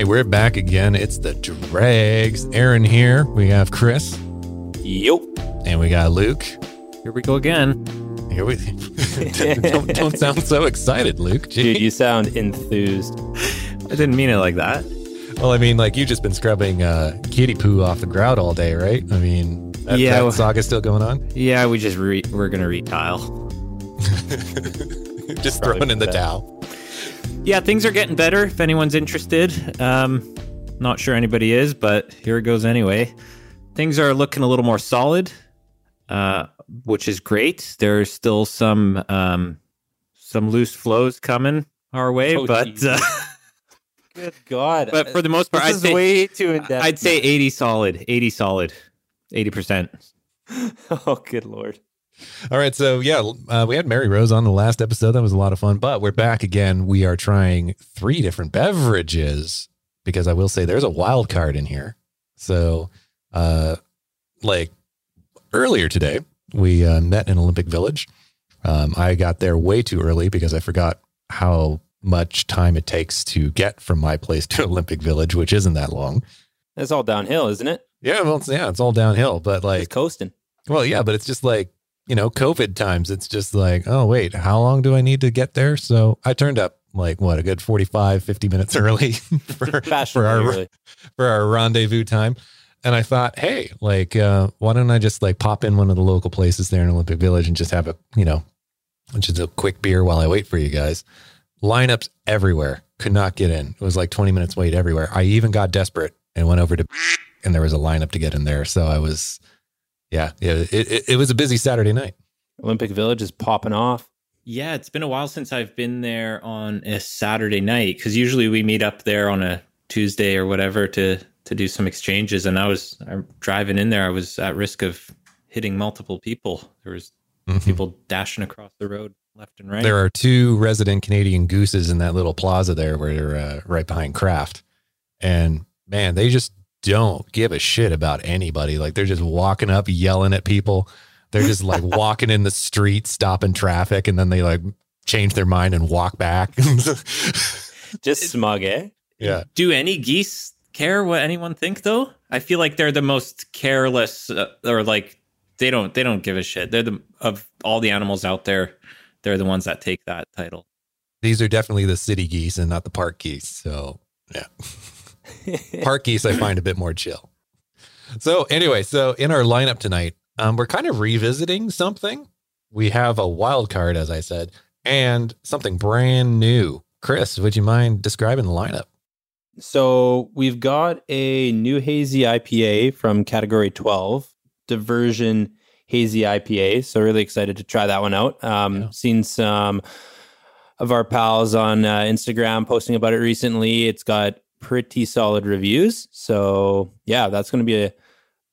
All right, we're back again. It's the Dregs. Aaron here. We have Chris Yup. and we got Luke. Here we go again. Here we don't, don't sound so excited, Luke. Gee. Dude, you sound enthused. I didn't mean it like that. Well, I mean, like you just been scrubbing uh, kitty poo off the grout all day, right? I mean, that, Yeah, that well- saga's still going on. Yeah, we just re- we're gonna retile. just Probably throwing in the for that. towel. Yeah, things are getting better. If anyone's interested, um, not sure anybody is, but here it goes anyway. Things are looking a little more solid, uh, which is great. There's still some um, some loose flows coming our way, Oh, but uh, Good God. but for the most part, this I'd is say way too in depth. I'd say 80 solid, 80 solid, 80 percent. oh, good Lord. All right, so yeah, uh, we had Mary Rose on the last episode. That was a lot of fun. But we're back again. We are trying three different beverages because I will say there's a wild card in here. So, uh, like earlier today, we uh, met in Olympic Village. Um, I got there way too early because I forgot how much time it takes to get from my place to Olympic Village, which isn't that long. It's all downhill, isn't it? Yeah, well, it's, yeah, it's all downhill. But like, Just coasting. well, yeah, but it's just like, you know, COVID times. It's just like, oh, wait, how long do I need to get there? So I turned up like what, a good 45, 50 minutes early for, for our for our rendezvous time. And I thought, hey, like, uh, why don't I just like pop in one of the local places there in Olympic Village and just have a, you know, just a quick beer while I wait for you guys. Lineups everywhere. Could not get in. It was like 20 minutes wait everywhere. I even got desperate and went over to and there was a lineup to get in there. So I was, yeah, yeah, it, it, it was a busy Saturday night. Olympic Village is popping off. Yeah, it's been a while since I've been there on a Saturday night because usually we meet up there on a Tuesday or whatever to to do some exchanges. And I was I'm driving in there. I was at risk of hitting multiple people. There was Mhm. people dashing across the road left and right. There are two resident Canadian gooses in that little plaza there where they're uh, right behind Craft. And man, they just don't give a shit about anybody. Like they're just walking up, yelling at people. They're just like walking in the street, stopping traffic, and then they like change their mind and walk back. Just smug, eh? yeah. do any geese care what anyone think though? I feel like they're the most careless uh, or like they don't they don't give a shit. They're the of all the animals out there, they're the ones that take that title. These are definitely the city geese and not the park geese. So yeah. Park geese I find a bit more chill. So anyway, so in our lineup tonight, um, we're kind of revisiting something. We have a wild card, as I said, and something brand new. Chris, would you mind describing the lineup? So we've got a new hazy IPA from category 12, diversion hazy IPA. So really excited to try that one out. Um, Yeah. Seen some of our pals on uh, Instagram posting about it recently. It's got pretty solid reviews. So yeah, that's going to be a,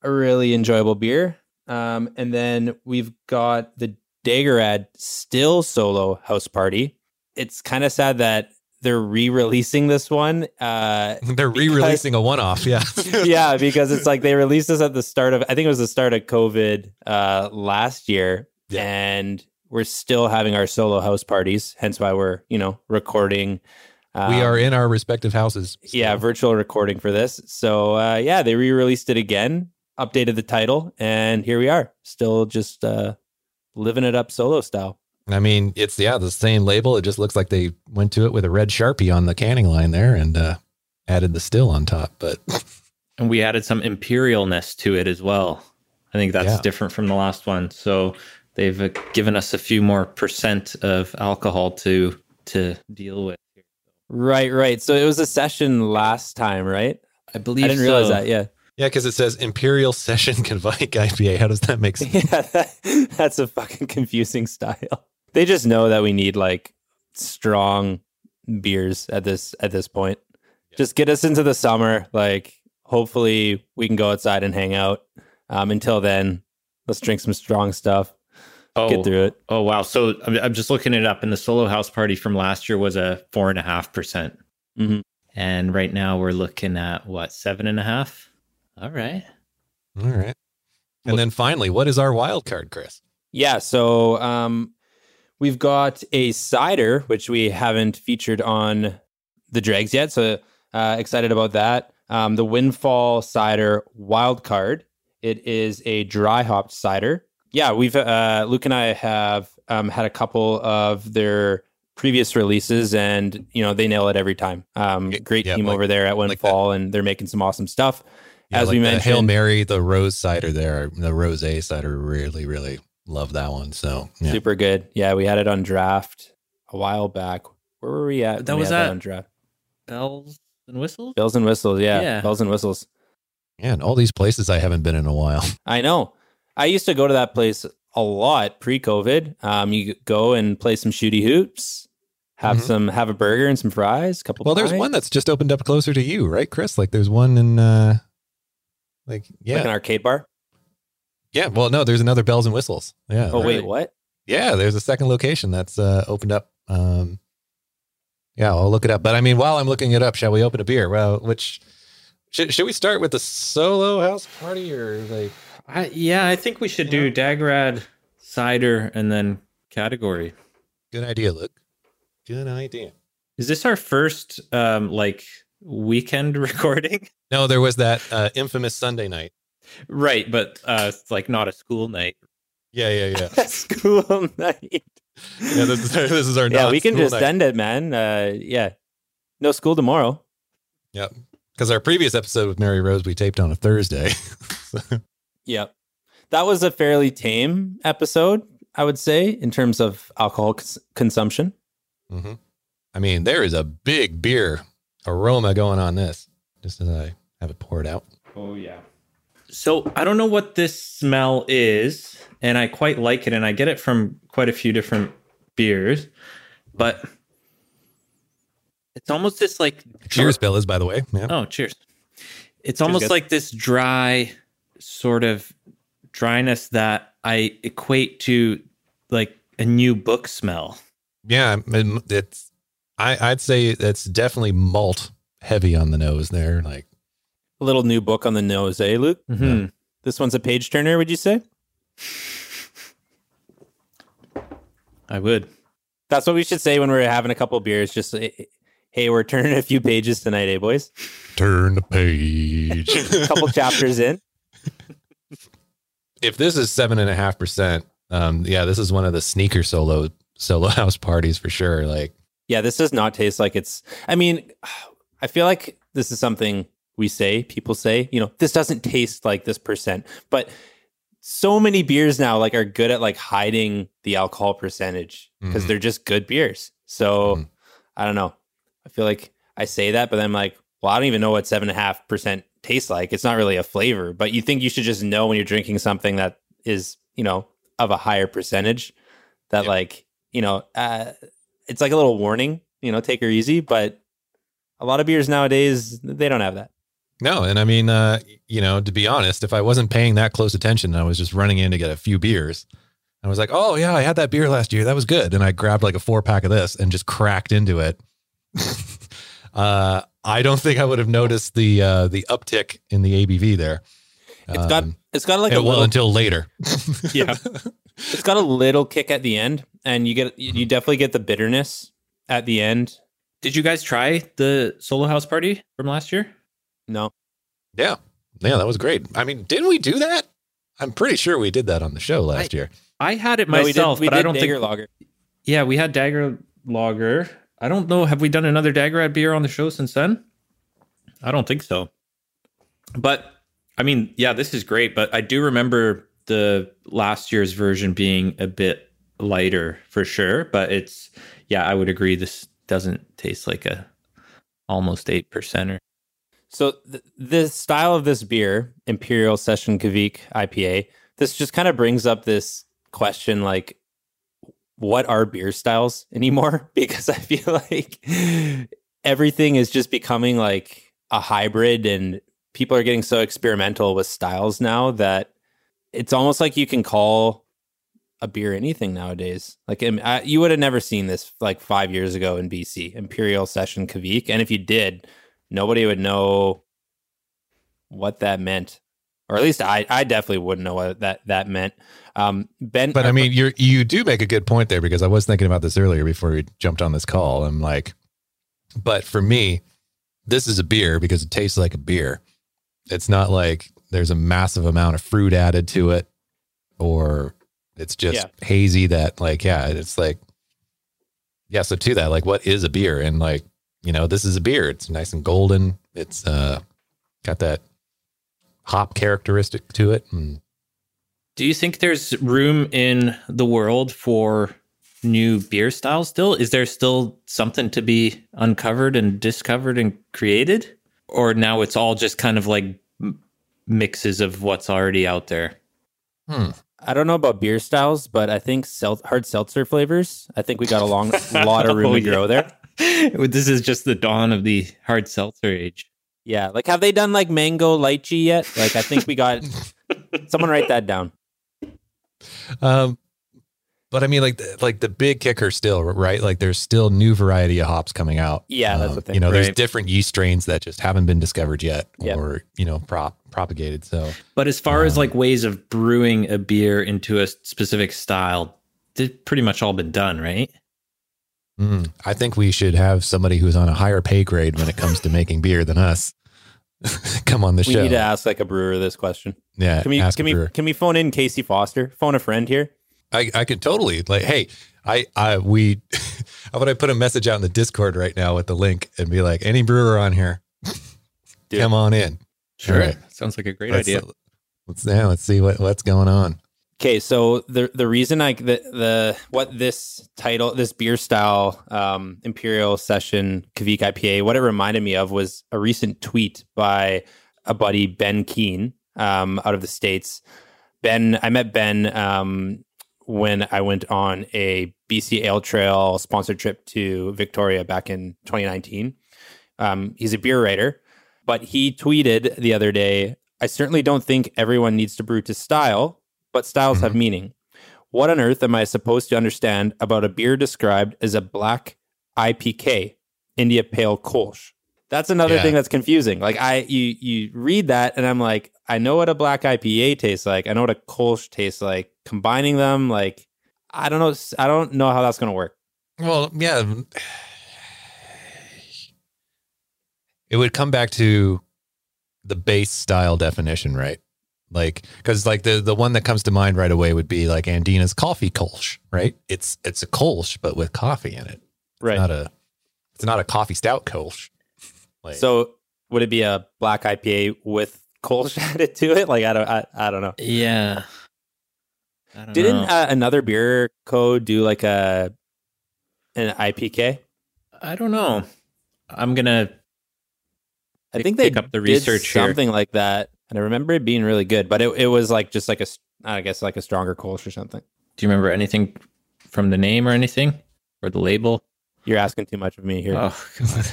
a really enjoyable beer. Um, and then we've got the Dageraad still solo house party. It's kind of sad that they're re-releasing this one. Uh, They're re-releasing a one-off. Yeah. yeah, because it's like they released this at the start of I think it was the start of COVID uh last year. Yeah. And we're still having our solo house parties, hence why we're, you know, recording um, we are in our respective houses. yeah, virtual recording for this. So uh yeah, they re-released it again, updated the title, and here we are. Still just uh living it up solo style. I mean, it's yeah, the same label. It just looks like they went to it with a red sharpie on the canning line there and uh, added the still on top. But And we added some imperialness to it as well. I think that's Yeah. different from the last one. So they've uh, given us a few more percent of alcohol to to deal with. Right, right. So it was a session last time, right? I believe I didn't realize that. Yeah. yeah, because it says Imperial Session Kveik IPA. How does that make sense? Yeah, that, that's a fucking confusing style. They just know that we need like strong beers at this at this point. Just get us into the summer. Like, hopefully, we can go outside and hang out. Um, until then, let's drink some strong stuff. Oh, Get through it. Oh wow! So I'm, I'm just looking it up, and the solo house party from last year was a four and a half percent, Mhm. and right now we're looking at what seven and a half. All right. All right. And then finally, what is our wild card, Chris? Yeah. So, um, we've got a cider which we haven't featured on the dregs yet. So Uh, excited about that. Um, the Windfall Cider Wild Card. It is a dry hopped cider. Yeah, we've uh, Luke and I have um, had a couple of their previous releases, and you know they nail it every time. Um, great Yeah, team like- over there at like Windfall, and they're making some awesome stuff. Yeah, As like we mentioned, Hail Mary, the rose cider there, the rose cider, really, really love that one. So yeah. super good. Yeah, we had it on draft a while back. Where were we at? That we was had at- on draft. Bells and whistles. Bells and whistles. Yeah, Yeah. bells and whistles. yeah, and all these places I haven't been in a while. I know. I used to go to that place a lot pre-COVID. Um, you go and play some shooty hoops, have Mhm. some, have a burger and some fries. A couple. Of Well, there's one that's just opened up closer to you, right, Chris? Like there's one in, uh like yeah, like an arcade bar. yeah. Well, no, there's another bells and whistles. Yeah. Oh wait, what? Yeah, there's a second location that's uh, opened up. Um, yeah, I'll look it up. But I mean, while I'm looking it up, shall we open a beer? Well, which should, should we start with the solo house party or like? I, yeah, I think we should do Dageraad cider and then category. Good idea, Luke. Good idea. Is this our first um like weekend recording? No, there was that uh, infamous Sunday night. Right, but uh it's like not a school night. Yeah, yeah, yeah. School night. yeah this, is our, this is our yeah, we can just night. end it, man. Uh, yeah, no school tomorrow. Yep. Because our previous episode with Mary Rose we taped on a Thursday. Yep. That was a fairly tame episode, I would say, in terms of alcohol cons- consumption. hmm I mean, there is a big beer aroma going on this. Just as I have it poured out. Oh yeah. So I don't know what this smell is, and I quite like it, and I get it from quite a few different beers, but it's almost this like Cheers, Bill is, by the way. Yeah. Oh, cheers. It's almost guys. like this dry sort of dryness that I equate to like a new book smell. Yeah, it's. I I'd say it's definitely malt heavy on the nose there. Like A little new book on the nose, eh, Luke? Mm-hmm. This one's a page turner, would you say? I would. That's what we should say when we're having a couple beers. Just eh, hey, we're turning a few pages tonight, eh, boys? turn the page. A couple chapters in. if this is seven and a half percent, um, yeah, this is one of the sneaker solo solo house parties for sure. Like Yeah, this does not taste like it's. I mean, I feel like this is something we say, people say, you know, this doesn't taste like this percent, but so many beers now like are good at like hiding the alcohol percentage because Mhm. they're just good beers. So Mhm. I don't know. I feel like I say that, but then I'm like, well, I don't even know what seven and a half percent tastes like. It's not really a flavor, but you think you should just know when you're drinking something that is, you know, of a higher percentage that like, you know, uh, it's like a little warning, you know, take her easy. But a lot of beers nowadays, they don't have that. no, and I mean, uh, you know, to be honest, if I wasn't paying that close attention, I was just running in to get a few beers. I was like, oh yeah, I had that beer last year. That was good. And I grabbed like a four pack of this and just cracked into it. uh, I don't think I would have noticed the uh, the uptick in the ABV there. It's got Um, it's got like it a will little until later. Yeah. it's got a little kick at the end, and you get you definitely get the bitterness at the end. Did you guys try the solo house party from last year? No, yeah, yeah, that was great. I mean, didn't we do that? I'm pretty sure we did that on the show last year. I had it no, myself, we did, we but did I don't Dagger think. Lager. Yeah, we had Dagger Lager. I don't know. Have we done another Dageraad beer on the show since then? I don't think so. But I mean, yeah, this is great. But I do remember the last year's version being a bit lighter for sure. But it's yeah, I would agree. This doesn't taste like a almost eight percenter. So th- the style of this beer, Imperial Session Kveik IPA, this just kind of brings up this question like what are beer styles anymore? Because I feel like everything is just becoming like a hybrid and people are getting so experimental with styles now that it's almost like you can call a beer anything nowadays. Like I, uh, you would have never seen this like 5 years ago in BC, Imperial Session Kveik, and if you did, nobody would know what that meant or at least i i definitely wouldn't know what that that meant um ben But I mean, you you do make a good point there because I was thinking about this earlier before we jumped on this call. I'm like, but for me, this is a beer because it tastes like a beer. It's not like there's a massive amount of fruit added to it or it's just Yeah. hazy that like yeah, it's like yeah, so to that, like what is a beer? And like, you know, this is a beer. It's nice and golden. It's uh got that hop characteristic to it. And Do you think there's room in the world for new beer styles still? Is there still something to be uncovered and discovered and created? Or now it's all just kind of like mixes of what's already out there? hmm. I don't know about beer styles, but I think sel- hard seltzer flavors. I think we got a long lot of room Oh, to grow there. this is just the dawn of the hard seltzer age. Yeah, like have they done like mango lychee yet? Like I think we got someone write that down. Um, but I mean, like, the, like the big kicker still, right? Like, there's still new variety of hops coming out. Yeah, that's Um, the thing. You know, there's different yeast strains that just haven't been discovered yet, Yep. or you know, prop propagated. So, But as far as Um, like ways of brewing a beer into a specific style, they've pretty much all been done, right? mm, I think we should have somebody who's on a higher pay grade when it comes to making beer than us. Come on the We show. need to ask like a brewer this question. yeah, Can we ask can we brewer. can we phone in Casey Foster? Phone a friend here. I, I could totally like, hey, I, I, we, how about I put a message out in the Discord right now with the link and be like, any brewer on here, come on in. Sure. All right. Sounds like a great let's, idea. Let's yeah, let's see what what's going on. Okay, so the the reason I the the what this title this beer style um, imperial session Kveik IPA what it reminded me of was a recent tweet by a buddy Ben Keene um, out of the states. Ben, I met Ben um, when I went on a BC Ale Trail sponsored trip to Victoria back in 2019. Um, he's a beer writer, but he tweeted the other day. I certainly don't think everyone needs to brew to style, but styles have mm-hmm. meaning. What on earth am I supposed to understand about a beer described as a black IPK, India Pale Kolsch? That's another Yeah. thing that's confusing. Like I, you, you read that, and I'm like, I know what a black IPA tastes like. I know what a Kolsch tastes like. Combining them, like, I don't know. I don't know how that's gonna work. Well, yeah. It would come back to the base style definition, right? Like, because like the the one that comes to mind right away would be like Andina's coffee Kolsch, right? It's it's a Kolsch, but with coffee in it. Right. Not a it's not a coffee stout Kolsch. Like, so would it be a black IPA with Kolsch added to it? Like I don't, I, I don't know. Yeah. I don't Didn't know. uh, another beer code do like a an IPK? I don't know. I'm gonna I think they pick up the did research here. something like that, and I remember it being really good. But it, it was like just like a, s- I guess like a stronger Kolsch or something. Do you remember anything from the name or anything or the label? You're asking too much of me here. Oh, God.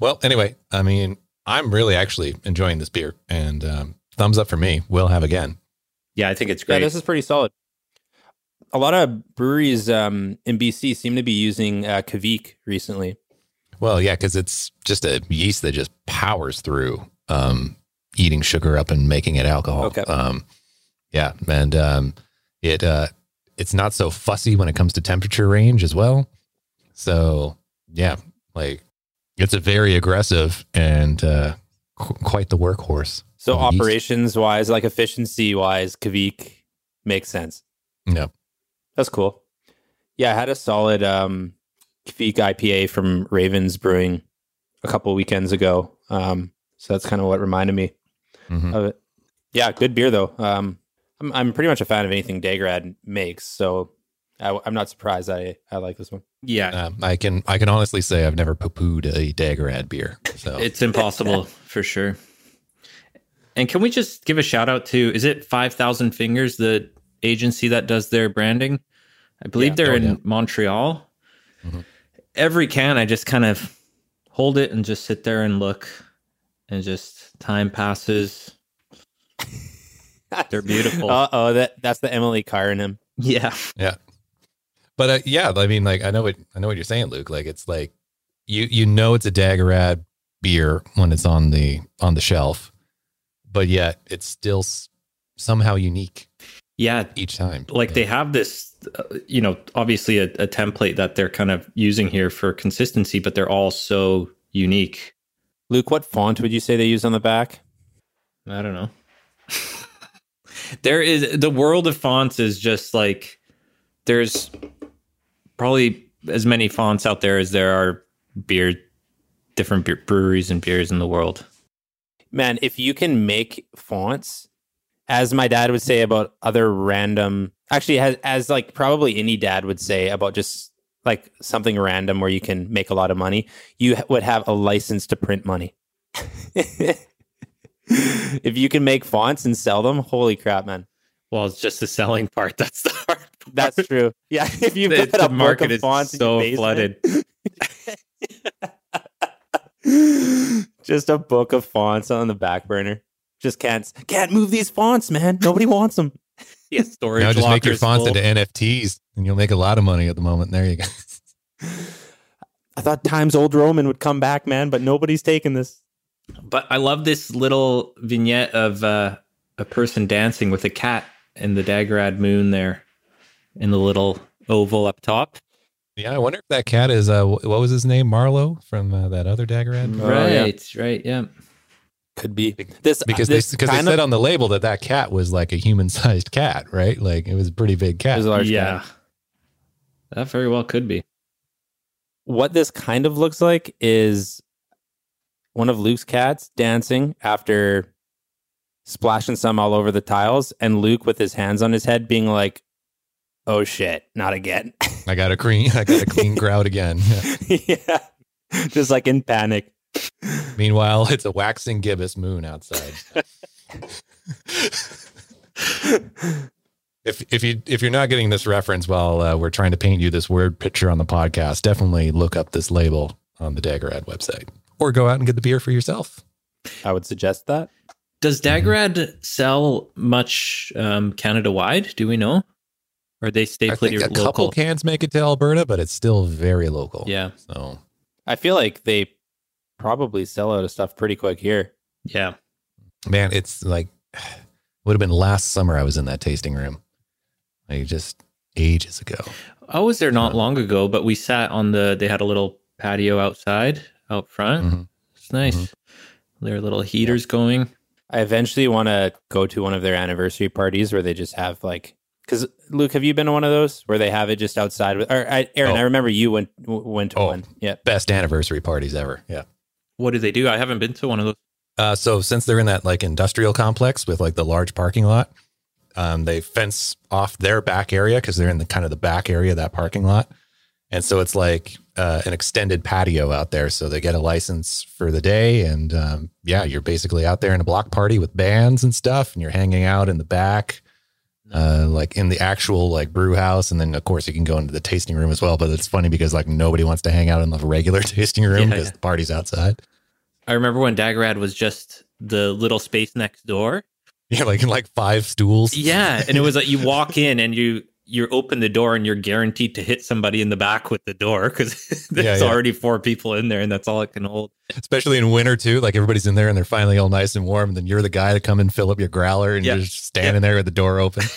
well, anyway, I mean, I'm really actually enjoying this beer, and um, thumbs up for me. We'll have again. yeah, I think it's yeah, great. this is pretty solid. A lot of breweries um, in BC seem to be using uh, Kveik recently. Well, yeah, because it's just a yeast that just powers through um, eating sugar up and making it alcohol. Okay. Um, yeah, and um, it uh, it's not so fussy when it comes to temperature range as well. So yeah, like it's a very aggressive and uh, qu- quite the workhorse. So a yeast. operations wise, like efficiency wise, Kveik makes sense. Yeah. That's cool. Yeah, I had a solid um Kveik IPA from Ravens Brewing a couple weekends ago. Um, so that's kind of what reminded me Mhm. of it. Yeah, good beer though. Um, I'm I'm pretty much a fan of anything Dageraad makes, so I, I'm not surprised I I like this one. yeah, Um, I can I can honestly say I've never poo-pooed a Dageraad beer. So it's impossible for sure. And can we just give a shout out to is it 5000 Fingers the agency that does their branding? I believe Yeah. they're Oh, in yeah. Montreal. Mhm. Every can I just kind of hold it and just sit there and look and just time passes. They're beautiful. Uh oh, that that's the Emily Carr in him. yeah. Yeah. But uh, yeah, I mean, like I know what I know what you're saying, Luke. Like it's like you you know it's a Dageraad beer when it's on the on the shelf, but yet it's still s- somehow unique. Yeah, each time. like Yeah. they have this, uh, you know, obviously a, a template that they're kind of using here for consistency, but they're all so unique. Luke, what font would you say they use on the back? I don't know. there is the world of fonts is just like there's probably as many fonts out there as there are beer, different beer, breweries and beers in the world. Man, if you can make fonts, as my dad would say about other random, actually, as, as like probably any dad would say about just like something random where you can make a lot of money, you would have a license to print money. if you can make fonts and sell them, holy crap, man. Well, it's just the selling part. That's the hard part. That's true. Yeah, if you put the a book market of is fonts in so basement- flooded. just a book of fonts on the back burner. Just can't can't move these fonts, man. Nobody wants them. Yeah, storage now just make your fonts full. into NFTs and you'll make a lot of money at the moment. There you go. I thought Times Old Roman would come back, man, but nobody's taking this. But I love this little vignette of uh, a person dancing with a cat in the Dageraad moon there in the little oval up top. Yeah, I wonder if that cat is uh, what was his name, Marlowe from uh, that other Dageraad? Oh, yeah. right, right, yeah. Could be this uh, Because they this because they kind said of, on the label that that cat was like a human sized cat, right? Like it was a pretty big cat. There's a large yeah. cat. That very well could be. what this kind of looks like is one of Luke's cats dancing after splashing some all over the tiles, and Luke with his hands on his head being like, "Oh shit, not again." I got a clean, I got a clean crowd again. Yeah. yeah, just like in panic. Meanwhile, it's a waxing gibbous moon outside. if if you if you're not getting this reference while uh, we're trying to paint you this word picture on the podcast, definitely look up this label on the Dageraad website, or go out and get the beer for yourself. I would suggest that. Does Dageraad sell much um, Canada wide? Do we know? Or they stay I pretty think a local? couple cans make it to Alberta, but it's still very local. yeah, So I feel like they probably sell out of stuff pretty quick here. yeah. man, it's like would have been last summer I was in that tasting room, like just ages ago. I was there not long ago, but we sat on the. They had a little patio outside, out front. Mhm. It's nice. Mhm. Their little heaters going. I eventually want to go to one of their anniversary parties where they just have like, because Luke, have you been to one of those where they have it just outside? With, or I, Aaron, Oh. I remember you went went to Oh. one. Yeah, Best anniversary parties ever. Yeah. What do they do? I haven't been to one of those. Uh, so since they're in that like industrial complex with like the large parking lot, um, they fence off their back area because they're in the kind of the back area of that parking lot, and so it's like uh, an extended patio out there. So they get a license for the day, and um, yeah, you're basically out there in a block party with bands and stuff, and you're hanging out in the back, uh, like in the actual like brew house, and then of course you can go into the tasting room as well. But it's funny because like nobody wants to hang out in the regular tasting room Yeah, because yeah. the party's outside. I remember when Dageraad was just the little space next door. Yeah, like in like five stools. Yeah, and it was like you walk in and you you open the door and you're guaranteed to hit somebody in the back with the door because there's Yeah, yeah. already four people in there and that's all it can hold. especially in winter too. Like everybody's in there and they're finally all nice and warm. And then you're the guy to come and fill up your growler and Yeah. you're just standing there with the door open.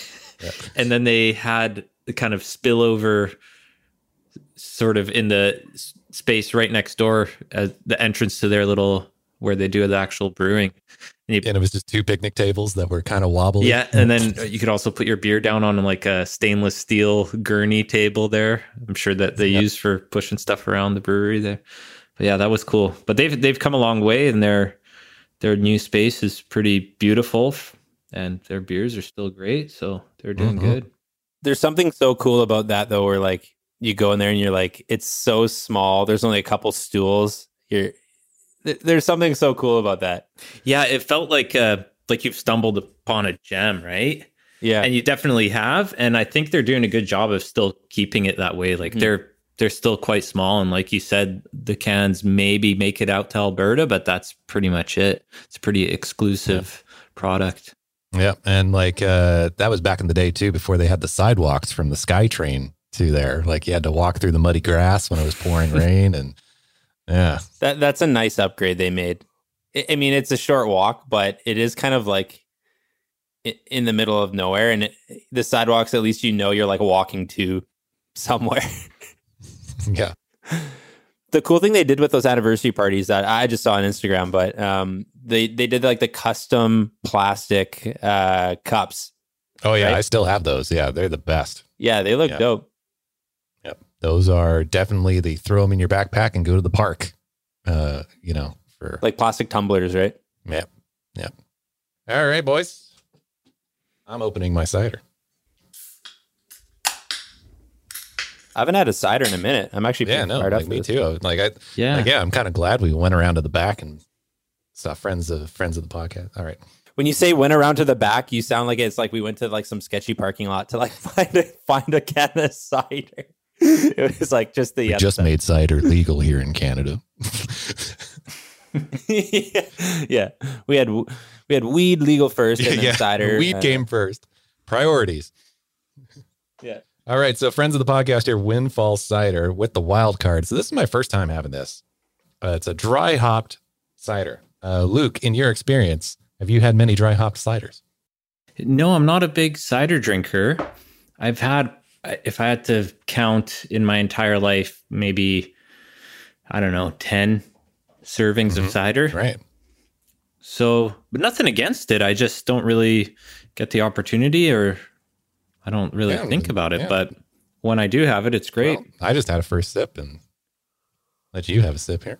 And then they had the kind of spillover sort of in the space right next door as the entrance to their little where they do the actual brewing. And you, And it was just two picnic tables that were kind of wobbly. yeah, and then you could also put your beer down on like a stainless steel gurney table there. I'm sure that they Yep. use for pushing stuff around the brewery there. But yeah, that was cool. But they've they've come a long way, and their their new space is pretty beautiful, and their beers are still great. So they're doing Mhm. good. there's something so cool about that though, where like you go in there and you're like, it's so small. There's only a couple stools. You're th- there's something so cool about that. Yeah, it felt like uh like you've stumbled upon a gem, right? Yeah, And you definitely have. And I think they're doing a good job of still keeping it that way. Like Mhm. they're they're still quite small. And like you said, the cans maybe make it out to Alberta, but that's pretty much it. It's a pretty exclusive product. Yeah. And like uh, that was back in the day too, before they had the sidewalks from the SkyTrain to there. Like you had to walk through the muddy grass when it was pouring rain. And yeah. that that's a nice upgrade they made. I, mean, it's a short walk, but it is kind of like in the middle of nowhere, and it, the sidewalks. At least you know you're like walking to somewhere. Yeah. the cool thing they did with those anniversary parties that I just saw on Instagram, but um, they they did like the custom plastic uh, cups. Oh yeah, Right? I still have those. Yeah, they're the best. Yeah, they look Yeah. dope. Yep. Those are definitely the throw them in your backpack and go to the park. Uh, you know, for Like plastic tumblers, right? yep. Yep. All right, boys. I'm opening my cider. I haven't had a cider in a minute. I'm actually Yeah, no, fired like for me this. too. I was like I Yeah. like, yeah, I'm kind of glad we went around to the back and saw friends of friends of the podcast. All right. When you say went around to the back, you sound like it's like we went to like some sketchy parking lot to like find a find a can of cider. It was like just the We just made cider legal here in Canada. yeah, yeah. We had we had weed legal first and then cider. Weed uh, came first. Priorities. Yeah. All right. So, friends of the podcast here, Windfall Cider with the wild card. So, this is my first time having this. Uh, it's a dry hopped cider. Uh, Luke, in your experience, have you had many dry hopped ciders? No, I'm not a big cider drinker. I've had, if I had to count in my entire life, maybe, I don't know, 10 servings of mm-hmm. cider. Right. So, but nothing against it. I just don't really get the opportunity or I don't really Yeah, think mm, about it. yeah. But when I do have it, it's great. Well, I just had a first sip and let you have a sip here.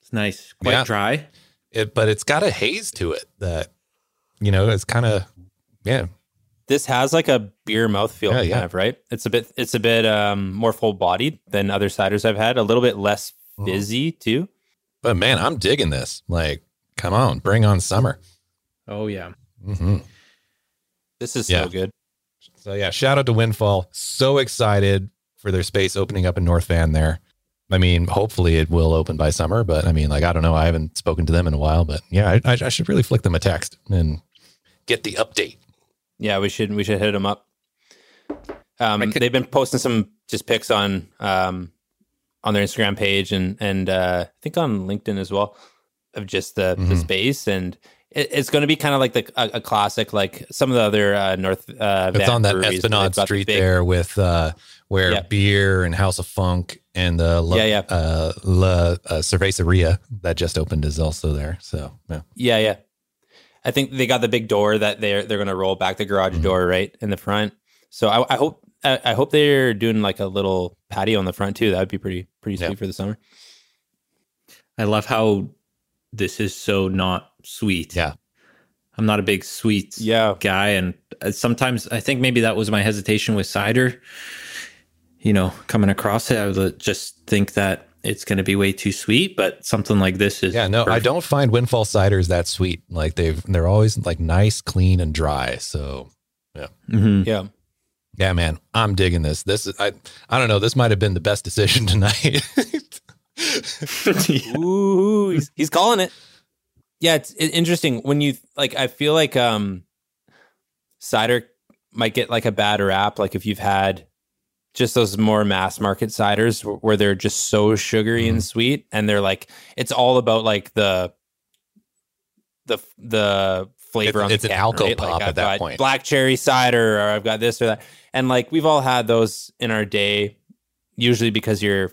it's nice, quite Yeah. dry. It, but it's got a haze to it that, you know, it's kind of, yeah. This has like a beer mouthfeel, Yeah, yeah. kind of, right? It's a bit it's a bit um more full bodied than other ciders I've had. A little bit less Mhm. fizzy too. But man, I'm digging this. Like, come on, bring on summer. Oh, yeah. hmm This is Yeah. so good. So yeah, shout out to Windfall. So excited for their space opening up in North Van there. I mean, hopefully it will open by summer, but I mean, like, I don't know. I haven't spoken to them in a while, but yeah, I, I, I should really flick them a text and get the update. Yeah, we should we should hit them up. Um, could- they've been posting some just pics on um on their Instagram page and and uh, I think on LinkedIn as well of just the the Mhm. space and it, it's going to be kind of like the a, a classic like some of the other uh, North uh, It's Van on that breweries where they've Esplanade Street big- there with uh, where Yeah. beer and House of Funk and the La, Yeah, yeah. Uh, La uh, Cerveceria that just opened is also there. So yeah, Yeah, yeah. I think they got the big door that they're they're going to roll back the garage Mhm. door right in the front. So I, I hope I, I hope they're doing like a little patio in the front too. That would be pretty pretty Yeah. sweet for the summer. I love how this is so not sweet. Yeah. I'm not a big sweet Yeah, guy. And uh, sometimes I think maybe that was my hesitation with cider. You know, coming across it, I would just think that it's going to be way too sweet, but something like this is. yeah. No, I don't find Windfall ciders that sweet. Like they've they're always like nice, clean, and dry. So Mhm. yeah. Yeah, man, I'm digging this. This is I I don't know. This might have been the best decision tonight. Ooh, he's, he's calling it. Yeah, it's it, interesting when you like. I feel like um, cider might get like a bad rap. Like if you've had just those more mass market ciders where they're just so sugary and sweet, and they're like it's all about like the the the flavor It's- on the it's an can, alco right? pop Like, at I've that point. Black cherry cider, or I've got this or that, and like we've all had those in our day. Usually because you're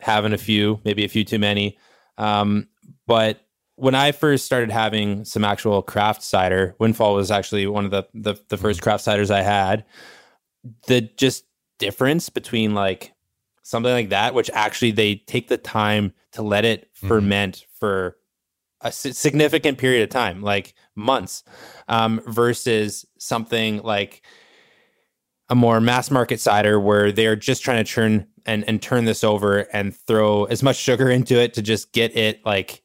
having a few, maybe a few too many. Um, but when I first started having some actual craft cider, Windfall was actually one of the the, the first craft ciders I had. The just difference between like something like that, which actually they take the time to let it Mhm. ferment for a significant period of time, like months, um, versus something like a more mass market cider where they're just trying to churn and, and turn this over and throw as much sugar into it to just get it like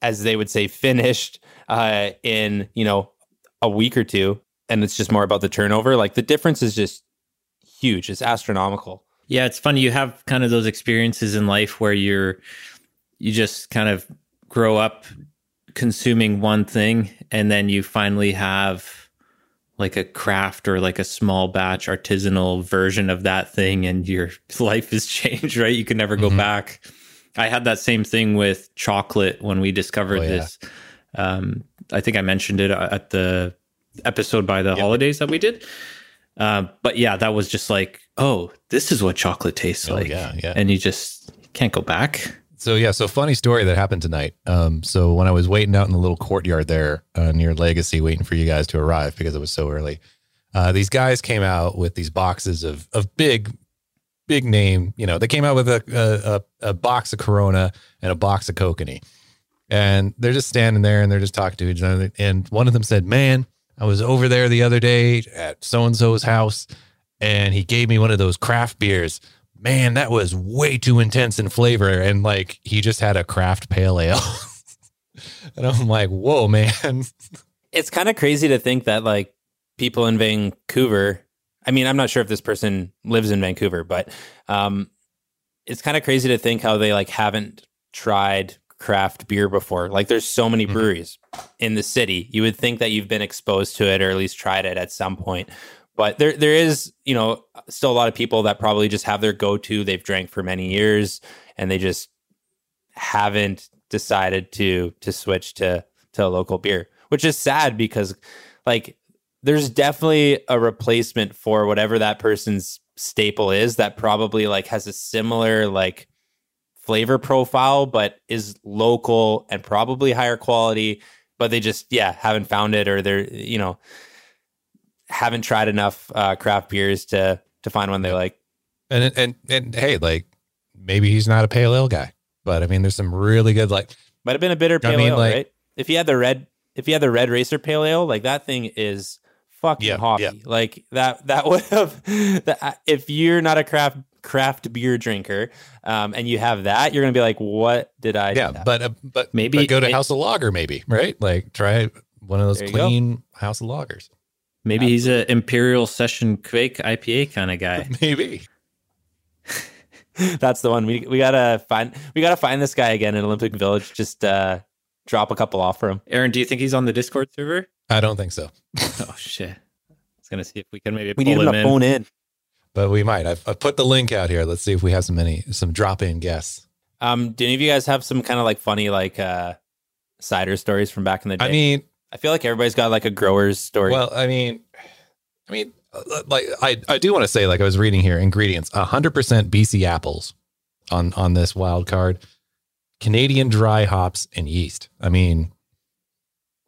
as they would say finished uh, in you know a week or two and it's just more about the turnover like the difference is just huge it's astronomical Yeah, it's funny. You have kind of those experiences in life where you're, you just kind of grow up consuming one thing and then you finally have like a craft or like a small batch artisanal version of that thing and your life is changed, right? You can never go Mhm. back. I had that same thing with chocolate when we discovered Oh, yeah. this. Um, I think I mentioned it at the episode by the holidays that we did. Uh, but yeah, that was just like, oh, this is what chocolate tastes Oh, like. yeah, yeah. And you just can't go back. So yeah, so funny story that happened tonight. Um, so when I was waiting out in the little courtyard there uh, near Legacy, waiting for you guys to arrive because it was so early, uh, these guys came out with these boxes of of big, big name. You know, they came out with a a, a, box of Corona and a box of Kokanee, and they're just standing there and they're just talking to each other. And one of them said, "Man, I was over there the other day at so and so's house, and he gave me one of those craft beers." man, that was way too intense in flavor. And like he just had a craft pale ale. and I'm like, whoa, man. It's kind of crazy to think that like people in Vancouver. I mean, I'm not sure if this person lives in Vancouver, but um, it's kind of crazy to think how they like haven't tried craft beer before. Like, there's so many Mhm. breweries in the city. You would think that you've been exposed to it or at least tried it at some point. But there, there is, you know, still a lot of people that probably just have their go-to. They've drank for many years, and they just haven't decided to to switch to to a local beer, which is sad because like there's definitely a replacement for whatever that person's staple is that probably like has a similar like flavor profile but is local and probably higher quality but they just yeah haven't found it or they're you know haven't tried enough uh, craft beers to to find one they like. And, and, and hey, like maybe he's not a pale ale guy, but I mean, there's some really good, like, might have been a bitter I pale mean, ale like- right? If you had the red if you had the red racer pale ale like that thing is fucking Yeah, hoppy. Yeah. like that that would have that, if you're not a craft craft beer drinker um and you have that you're gonna be like what did i yeah, have? but, uh, but Maybe but go to it- House of Lager, maybe, right? Like try one of those There you go. clean House of Lagers. Maybe he's a Imperial Session Quake IPA kind of guy. Maybe. that's the one we, we gotta find we gotta find this guy again in olympic village just uh drop a couple off for him Aaron, do you think he's on the Discord server? I don't think so, Oh shit! I was gonna see if we can maybe we pull need him him to in. phone in but we might. I've, I've put the link out here. Let's see if we have some any some drop in guests. um do any of you guys have some kind of like funny like uh cider stories from back in the day I mean, i feel like everybody's got like a grower's story Well, I mean, I mean, like I, I do want to say, like I was reading here, ingredients: hundred percent BC apples on on this wild card, Canadian dry hops and yeast. I mean,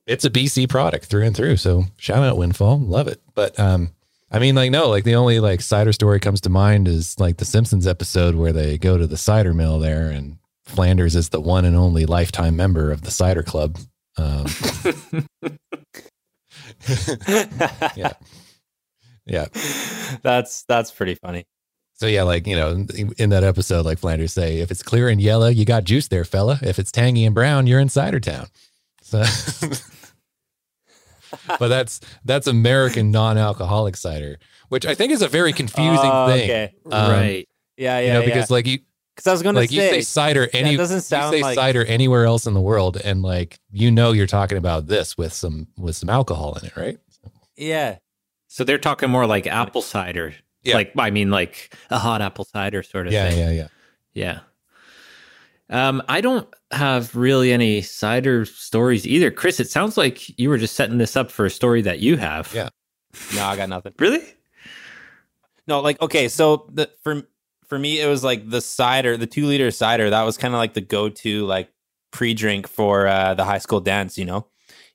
it's a BC product through and through. So shout out Windfall, love it. But um, I mean, like no, like the only like cider story comes to mind is like the Simpsons episode where they go to the cider mill there, and Flanders is the one and only lifetime member of the cider club. Um, yeah. Yeah. that's that's pretty funny. So yeah, like you know, in, in that episode, like Flanders say, if it's clear and yellow, you got juice there, fella. If it's tangy and brown, you're in cider town. So, but that's that's American non-alcoholic cider, which I think is a very confusing Oh, thing. Okay. Um, right. Yeah, You yeah, know, yeah. because like you Because I was going to like you say say, cider any doesn't you sound say like cider anywhere else in the world, and like you know you're talking about this with some with some alcohol in it, right? yeah. So they're talking more like apple cider. Yeah. Like I mean, like a hot apple cider sort of Yeah, thing. yeah, yeah. Yeah. Um, I don't have really any cider stories either. Chris, it sounds like you were just setting this up for a story that you have. Yeah. No, I got nothing. Really? No, like okay, so the for for me it was like the cider, the two liter cider. That was kind of like the go to like pre drink for uh, the high school dance. You know,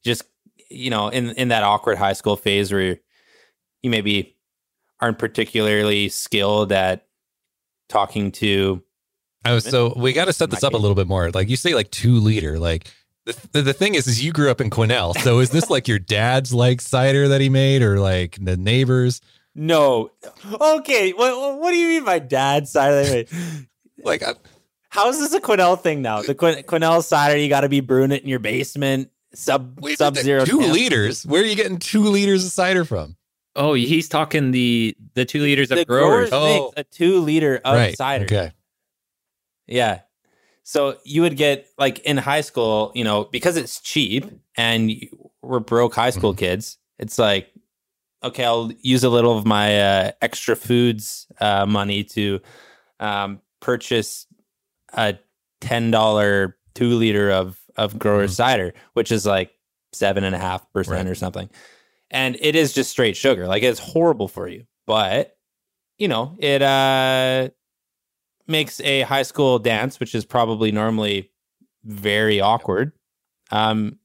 just you know in in that awkward high school phase where you maybe aren't particularly skilled at talking to. I was so we got to set this up a little bit more. Like you say, like two liter. Like the, the the thing is, is you grew up in Quesnel. So is this like your dad's like cider that he made, or like the neighbors? No, okay. What what do you mean by dad's cider? Like I, How is this a Quesnel thing now? The Quin- Quesnel cider, you got to be brewing it in your basement, sub wait, sub zero. two liters. Where are you getting two liters of cider from? Oh, he's talking the the two liters of The growers. growers Oh. makes a two liter of right. cider. Okay. Yeah. So you would get like in high school, you know, because it's cheap and we're broke high school Mm-hmm. kids. It's like, okay, I'll use a little of my uh, extra foods uh, money to um, purchase a ten dollar two liter of of grower Mhm. cider, which is like seven and a half percent or something. and it is just straight sugar. Like it's horrible for you, but you know it uh makes a high school dance, which is probably normally very awkward, um,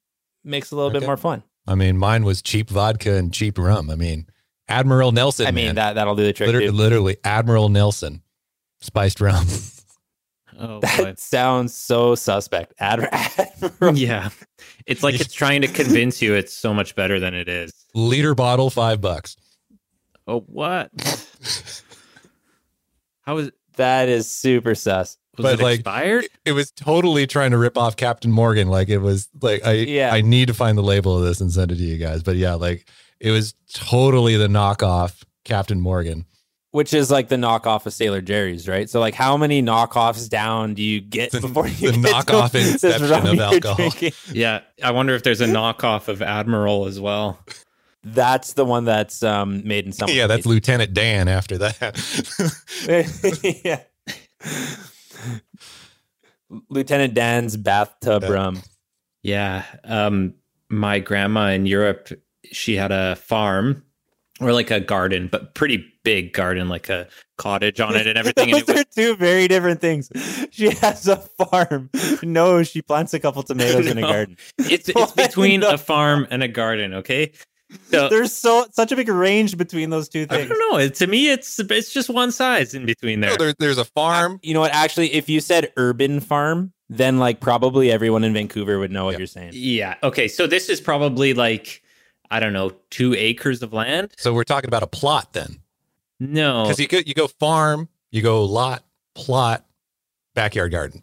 makes a little bit more fun. I mean, mine was cheap vodka and cheap rum. I mean, Admiral Nelson. I mean man. that that'll do the trick. Literally, literally Admiral Nelson, spiced rum. Oh, boy. That sounds so suspect. Ad- Admiral. yeah. It's like it's trying to convince you it's so much better than it is. Liter bottle, five bucks. Oh, what? How is that is super sus. was But, it like, expired? It was totally trying to rip off Captain Morgan. Like it was like I Yeah. I need to find the label of this and send it to you guys. But yeah, like it was totally the knockoff Captain Morgan. Which is like the knockoff of Sailor Jerry's, right? So, like, how many knockoffs down do you get The- before you the get knockoff to inception of you're alcohol. drinking? Yeah. I wonder if there's a knockoff of Admiral as well. That's the one that's um, made in some. yeah, that's Lieutenant Dan after that. yeah. Lieutenant Dan's bathtub Yeah. rum. Yeah. Um, my grandma in Europe, she had a farm or like a garden, but pretty big garden, like a cottage on it and everything. and Those it was, are two very different things. She has a farm. No, she plants a couple tomatoes in a garden. it's, it's between No. a farm and a garden. Okay. So There's so such a big range between those two things. I don't know. It, to me, it's it's just one size in between there. No, there, there's a farm. You know what? Actually, if you said urban farm, then like probably everyone in Vancouver would know what Yeah. you're saying. Yeah. Okay. So this is probably like I don't know, two acres of land. So we're talking about a plot then. No. Because you go you go farm, you go lot, plot, backyard garden.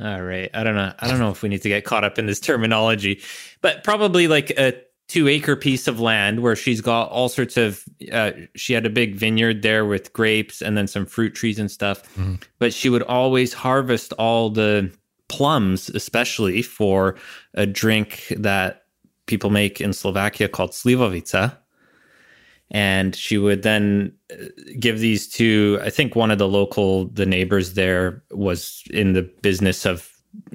All right. I don't know. I don't know if we need to get caught up in this terminology, but probably like a two acre piece of land where she's got all sorts of. Uh, she had a big vineyard there with grapes and then some fruit trees and stuff. Mhm. But she would always harvest all the plums, especially for a drink that people make in Slovakia called slivovica. And she would then uh, give these to, I think one of the local, the neighbors there was in the business of,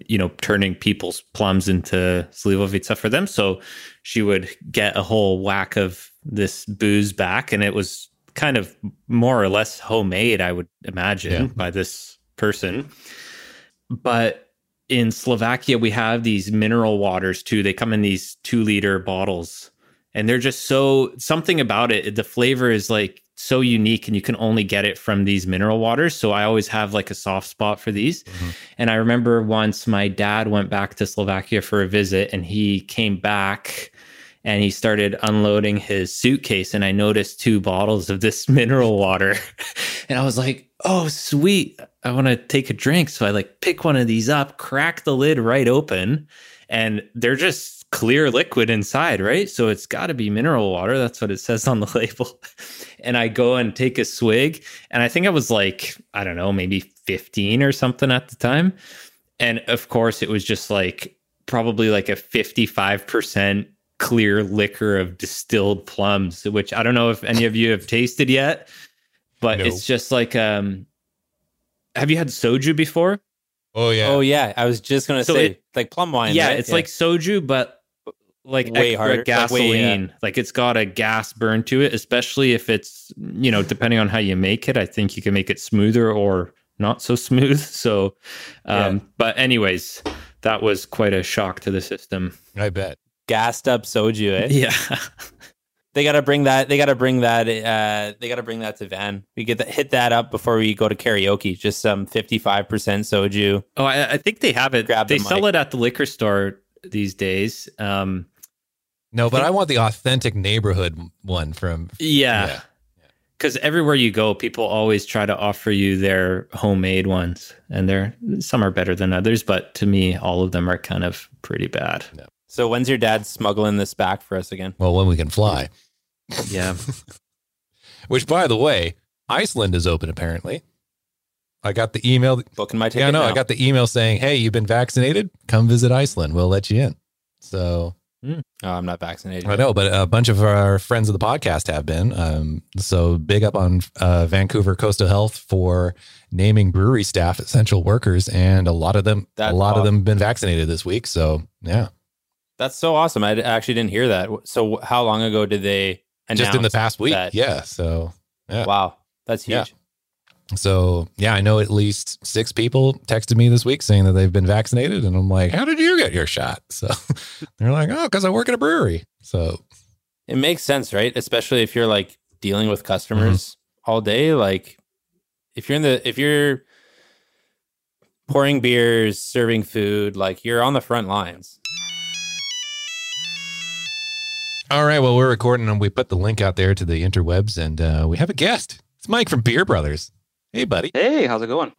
you know, turning people's plums into slivovica for them. So she would get a whole whack of this booze back. And it was kind of more or less homemade, I would imagine, Yeah. by this person. But in Slovakia, we have these mineral waters too. They come in these two liter bottles and they're just so something about it. The flavor is like so unique and you can only get it from these mineral waters. So I always have like a soft spot for these. Mhm. And I remember once my dad went back to Slovakia for a visit and he came back and he started unloading his suitcase and I noticed two bottles of this mineral water. and I was like, "Oh, sweet. I want to take a drink." So I like pick one of these up, crack the lid right open, and they're just clear liquid inside, right? So it's got to be mineral water. That's what it says on the label. And I go and take a swig, and I think I was like, I don't know, maybe 15 or something at the time. And of course, it was just like probably like a 55% clear liquor of distilled plums, which I don't know if any of you have tasted yet, but No. it's just like um have you had soju before? Oh yeah. Oh yeah, I was just gonna So say it- like plum wine. yeah, right? it's like soju, but like Way extra harder, like gasoline. way, yeah. Like it's got a gas burn to it, especially if it's you know depending on how you make it. I think you can make it smoother or not so smooth. So, um, but anyways, that was quite a shock to the system. I bet. gassed up soju. Eh? Yeah, They gotta bring that. They gotta bring that. Uh, they gotta bring that to Van. We get that. Hit that up before we go to karaoke. Just some fifty-five percent soju. Oh, I, I think they have it. Grab the they sell mic. it at the liquor store these days. Um, No, but I want the authentic neighborhood one from yeah. Yeah. Because everywhere you go, people always try to offer you their homemade ones, and they're some are better than others. But to me, all of them are kind of pretty bad. So when's your dad smuggling this back for us again? well when we can fly. Yeah, Which by the way, Iceland is open apparently. I got the email. Booking my ticket. Yeah, no, I got the email saying, "Hey, you've been vaccinated. Come visit Iceland. We'll let you in." So Oh, I'm not vaccinated. I know, but a bunch of our friends of the podcast have been. Um, so big up on uh, Vancouver Coastal Health for naming brewery staff essential workers, and a lot of them, That's a lot of awesome. them, been vaccinated this week. So yeah, That's so awesome. I actually didn't hear that. So how long ago did they? Just in the past week. that- Yeah. So yeah. Wow, that's Yeah. So yeah, I know at least six people texted me this week saying that they've been vaccinated, and I'm like, "How did you get your shot?" So they're like, "Oh, because I work at a brewery." So It makes sense, right? Especially if you're like dealing with customers all day. Like if you're in the if you're pouring beers, serving food, like you're on the front lines. all right, well, we're recording, and we put the link out there to the interwebs, and uh, we have a guest. It's Mike from Beer Brothers. Hey, buddy. Hey, how's it going?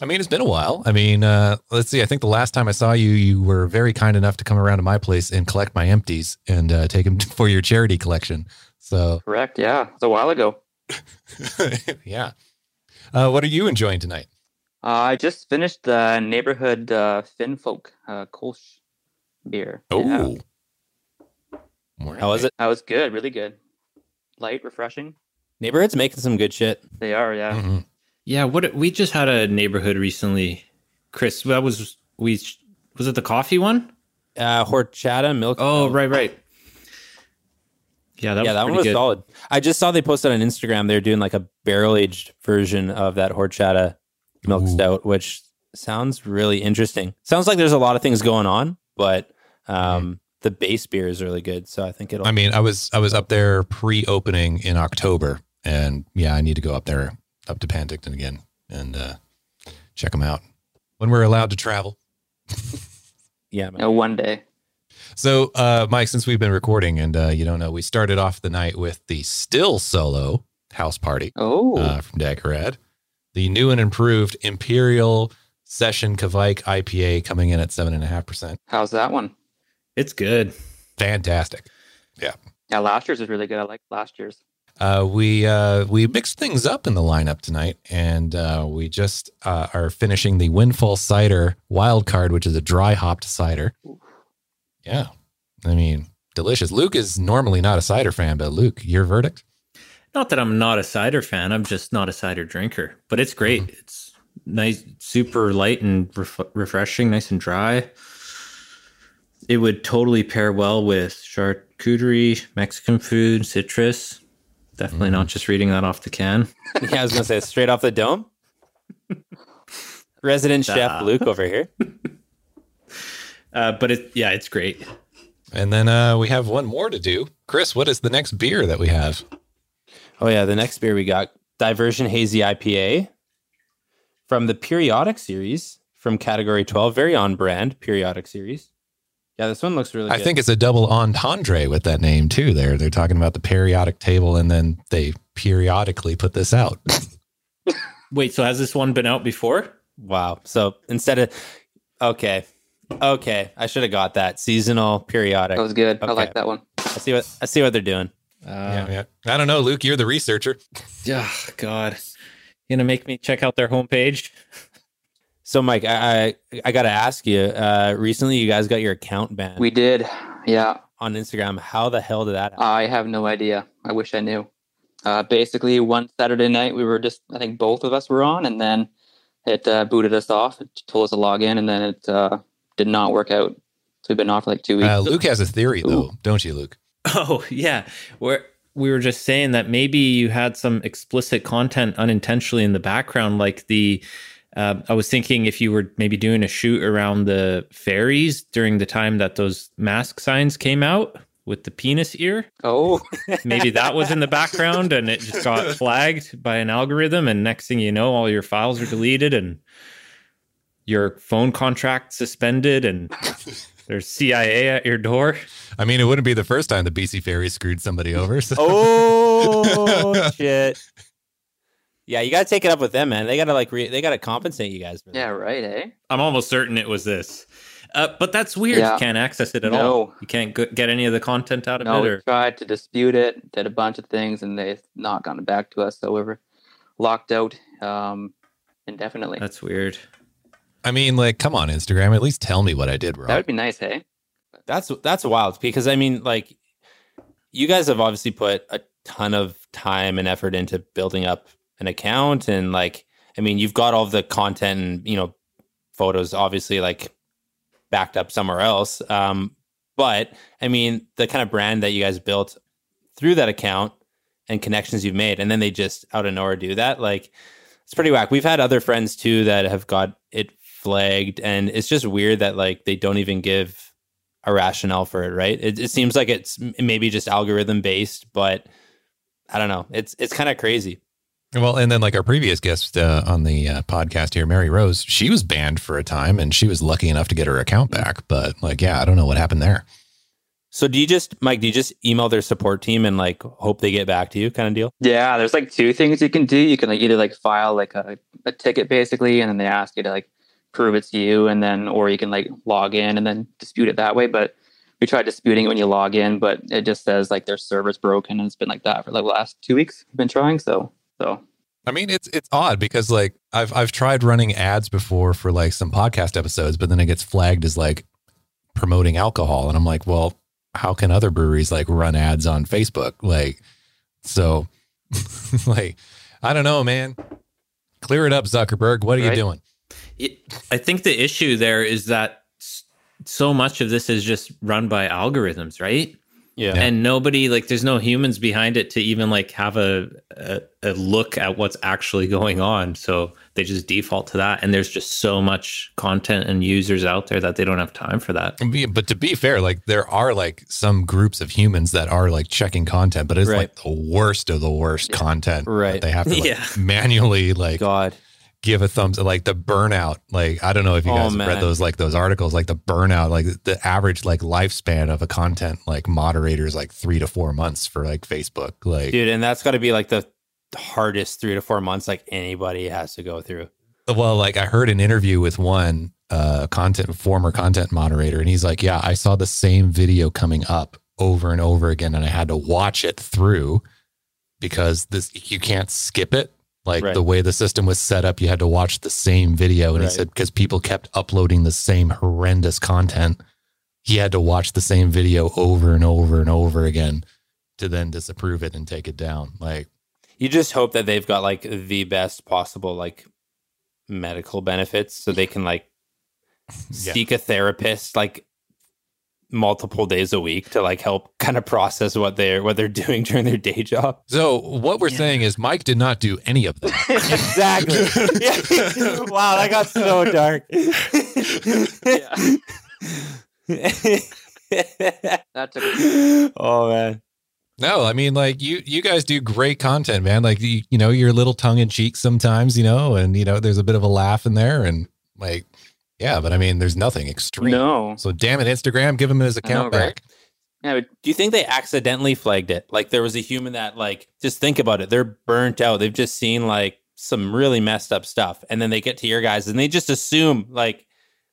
I mean, it's been a while. I mean, uh, let's see. I think the last time I saw you, you were very kind enough to come around to my place and collect my empties and uh, take them for your charity collection. So, Correct. Yeah, it's a while ago. yeah. Uh, what are you enjoying tonight? Uh, I just finished the neighborhood uh, Finfolk uh, Kolsch beer. Yeah. Oh, How was it? that was good. Really good. Light, refreshing. Neighborhood's making some good shit. They are. Yeah. Mhm. Yeah, what we just had a neighborhood recently, Chris. That was we was it the coffee one? Uh horchata milk. Oh, right, right. Yeah, that yeah, was that one was good. solid. I just saw they posted on Instagram they're doing like a barrel aged version of that horchata milk Ooh. stout, which sounds really interesting. Sounds like there's a lot of things going on, but um, the base beer is really good. So I think it'll. I mean, I was I was up there pre-opening in October, and yeah, I need to go up there up to Penticton again and uh, check them out when we're allowed to travel. yeah, man. Uh, one day. So, uh, Mike, since we've been recording and uh, you don't know, we started off the night with the still solo house party Oh, uh, from Dageraad, the new and improved Imperial Session Kveik IPA coming in at seven and a half percent. how's that one? It's good. Fantastic. Yeah. Yeah, last year's was really good. I like last year's. Uh, we uh, we mixed things up in the lineup tonight, and uh, we just uh, are finishing the Windfall Cider Wild Card, which is a dry hopped cider. Yeah, I mean, delicious. Luke is normally not a cider fan, but Luke, your verdict? Not that I'm not a cider fan. I'm just not a cider drinker. But it's great. It's nice, super light and ref- refreshing, nice and dry. It would totally pair well with charcuterie, Mexican food, citrus. Definitely not just reading that off the can. yeah, I was gonna say straight off the dome. Resident Nah. chef Luke over here. Uh, but it, yeah, it's great. And then uh, we have one more to do. Chris, what is the next beer that we have? Oh yeah, the next beer we got Diversion Hazy IPA from the Periodic series from Category 12, very on brand Periodic series. Yeah, this one looks really I good. think it's a double entendre with that name too. There, they're talking about the periodic table, and then they periodically put this out. Wait, so has this one been out before? wow. So instead of okay, okay, I should have got that seasonal periodic. That was good. I like that one. I see what I see what they're doing. Uh, yeah, yeah. I don't know, Luke. You're the researcher. Yeah, God. You gonna make me check out their homepage? So Mike, I I, I got to ask you. Uh, recently, you guys got your account banned We did. Yeah, on Instagram. How the hell did that? happen? I have no idea. I wish I knew. Uh, basically, one Saturday night, we were just, I think both of us were on, and then it uh, booted us off. It told us to log in, and then it uh, did not work out. So we've been off for like two weeks. Uh, Luke has a theory, though, don't you, Luke? Oh yeah, where we were just saying that maybe you had some explicit content unintentionally in the background, like the. Uh, I was thinking if you were maybe doing a shoot around the ferries during the time that those mask signs came out with the penis ear, oh, maybe that was in the background and it just got flagged by an algorithm, and next thing you know, all your files are deleted and your phone contract suspended, and there's CIA at your door. I mean, it wouldn't be the first time the BC Ferry screwed somebody over. So. Oh shit! Yeah, you got to take it up with them, man. They got to like re- they got to compensate you guys. For yeah, right, eh? I'm almost certain it was this. Uh, but that's weird. Yeah. You can't access it at No. all. You can't go- get any of the content out of No, it. we tried to dispute it, did a bunch of things, and they've not gotten back to us. So we were locked out um, indefinitely. that's weird. I mean, like, come on, Instagram. At least tell me what I did wrong. that would be nice, hey? That's that's wild because I mean, like, you guys have obviously put a ton of time and effort into building up an account, and like, I mean, you've got all the content and you know, photos obviously like backed up somewhere else. Um, But I mean, the kind of brand that you guys built through that account and connections you've made, and then they just out of nowhere do that, like it's pretty whack. We've had other friends too that have got it flagged, and it's just weird that like they don't even give a rationale for it, right? It, it seems like it's maybe just algorithm based, but I don't know. It's it's kind of crazy. Well, and then like our previous guest uh, on the uh, podcast here, Mary Rose, she was banned for a time, and she was lucky enough to get her account back. But like, yeah, I don't know what happened there. So do you just Mike, do you just email their support team and like hope they get back to you kind of deal? Yeah, there's like two things you can do. You can like either like file like a, a ticket basically, and then they ask you to like prove it's you, and then or you can like log in and then dispute it that way. But we tried disputing it when you log in, but it just says like their server's broken, and it's been like that for like the last two weeks. We've been trying, so so I mean, it's it's odd because like I've I've tried running ads before for like some podcast episodes, but then it gets flagged as like promoting alcohol, and I'm like, well, how can other breweries like run ads on Facebook? Like, so, like, I don't know, man. Clear it up, Zuckerberg. What are Right. you doing? I think the issue there is that so much of this is just run by algorithms, right? Yeah. And nobody like there's no humans behind it to even like have a, a a look at what's actually going on. So they just default to that and there's just so much content and users out there that they don't have time for that. But to be fair, like there are like some groups of humans that are like checking content, but it's Right. like the worst of the worst content. that Right. They have to like, Yeah. manually like God. Give a thumbs like the burnout like i don't know if you Oh, guys have read those like those articles like the burnout like the average like lifespan of a content like moderator is like three to four months for like facebook like Dude, and that's got to be like the hardest 3 to 4 months like anybody has to go through. well like i heard an interview with one uh content former content moderator and he's like yeah i saw the same video coming up over and over again and i had to watch it through because this you can't skip it like Right. the way the system was set up you had to watch the same video and Right. he said because people kept uploading the same horrendous content he had to watch the same video over and over and over again to then disapprove it and take it down like You just hope that they've got like the best possible like medical benefits so they can like Yeah. seek a therapist like multiple days a week to like help kind of process what they're what they're doing during their day job. so what we're saying is mike did not do any of that exactly. Yeah. wow, that got so dark. that took oh man. No, I mean, like you, you guys do great content, man. Like you, you know, you're a little tongue in cheek sometimes, you know, and you know, there's a bit of a laugh in there, and like, yeah, but I mean, there's nothing extreme. no. So damn it, Instagram, give him his account know, right? back. Yeah, but Do you think they accidentally flagged it? Like there was a human that like just think about it. They're burnt out. They've just seen like some really messed up stuff. And then they get to your guys and they just assume like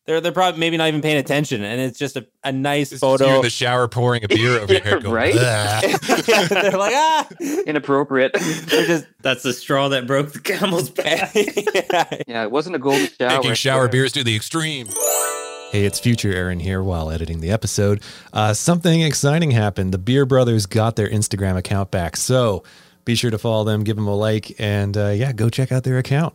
they're they're probably maybe not even paying attention. And it's just a, a nice It's just you photo. in the shower pouring a beer over your Yeah, head, going, right? "Bleh." they're like, ah inappropriate. they're just That's the straw that broke the camel's back. yeah. yeah, it wasn't a golden shower. taking shower beers to the extreme. Hey, it's Future Aaron here while editing the episode. Uh, something exciting happened. The Beer Brothers got their Instagram account back. So be sure to follow them, give them a like, and uh, yeah, go check out their account.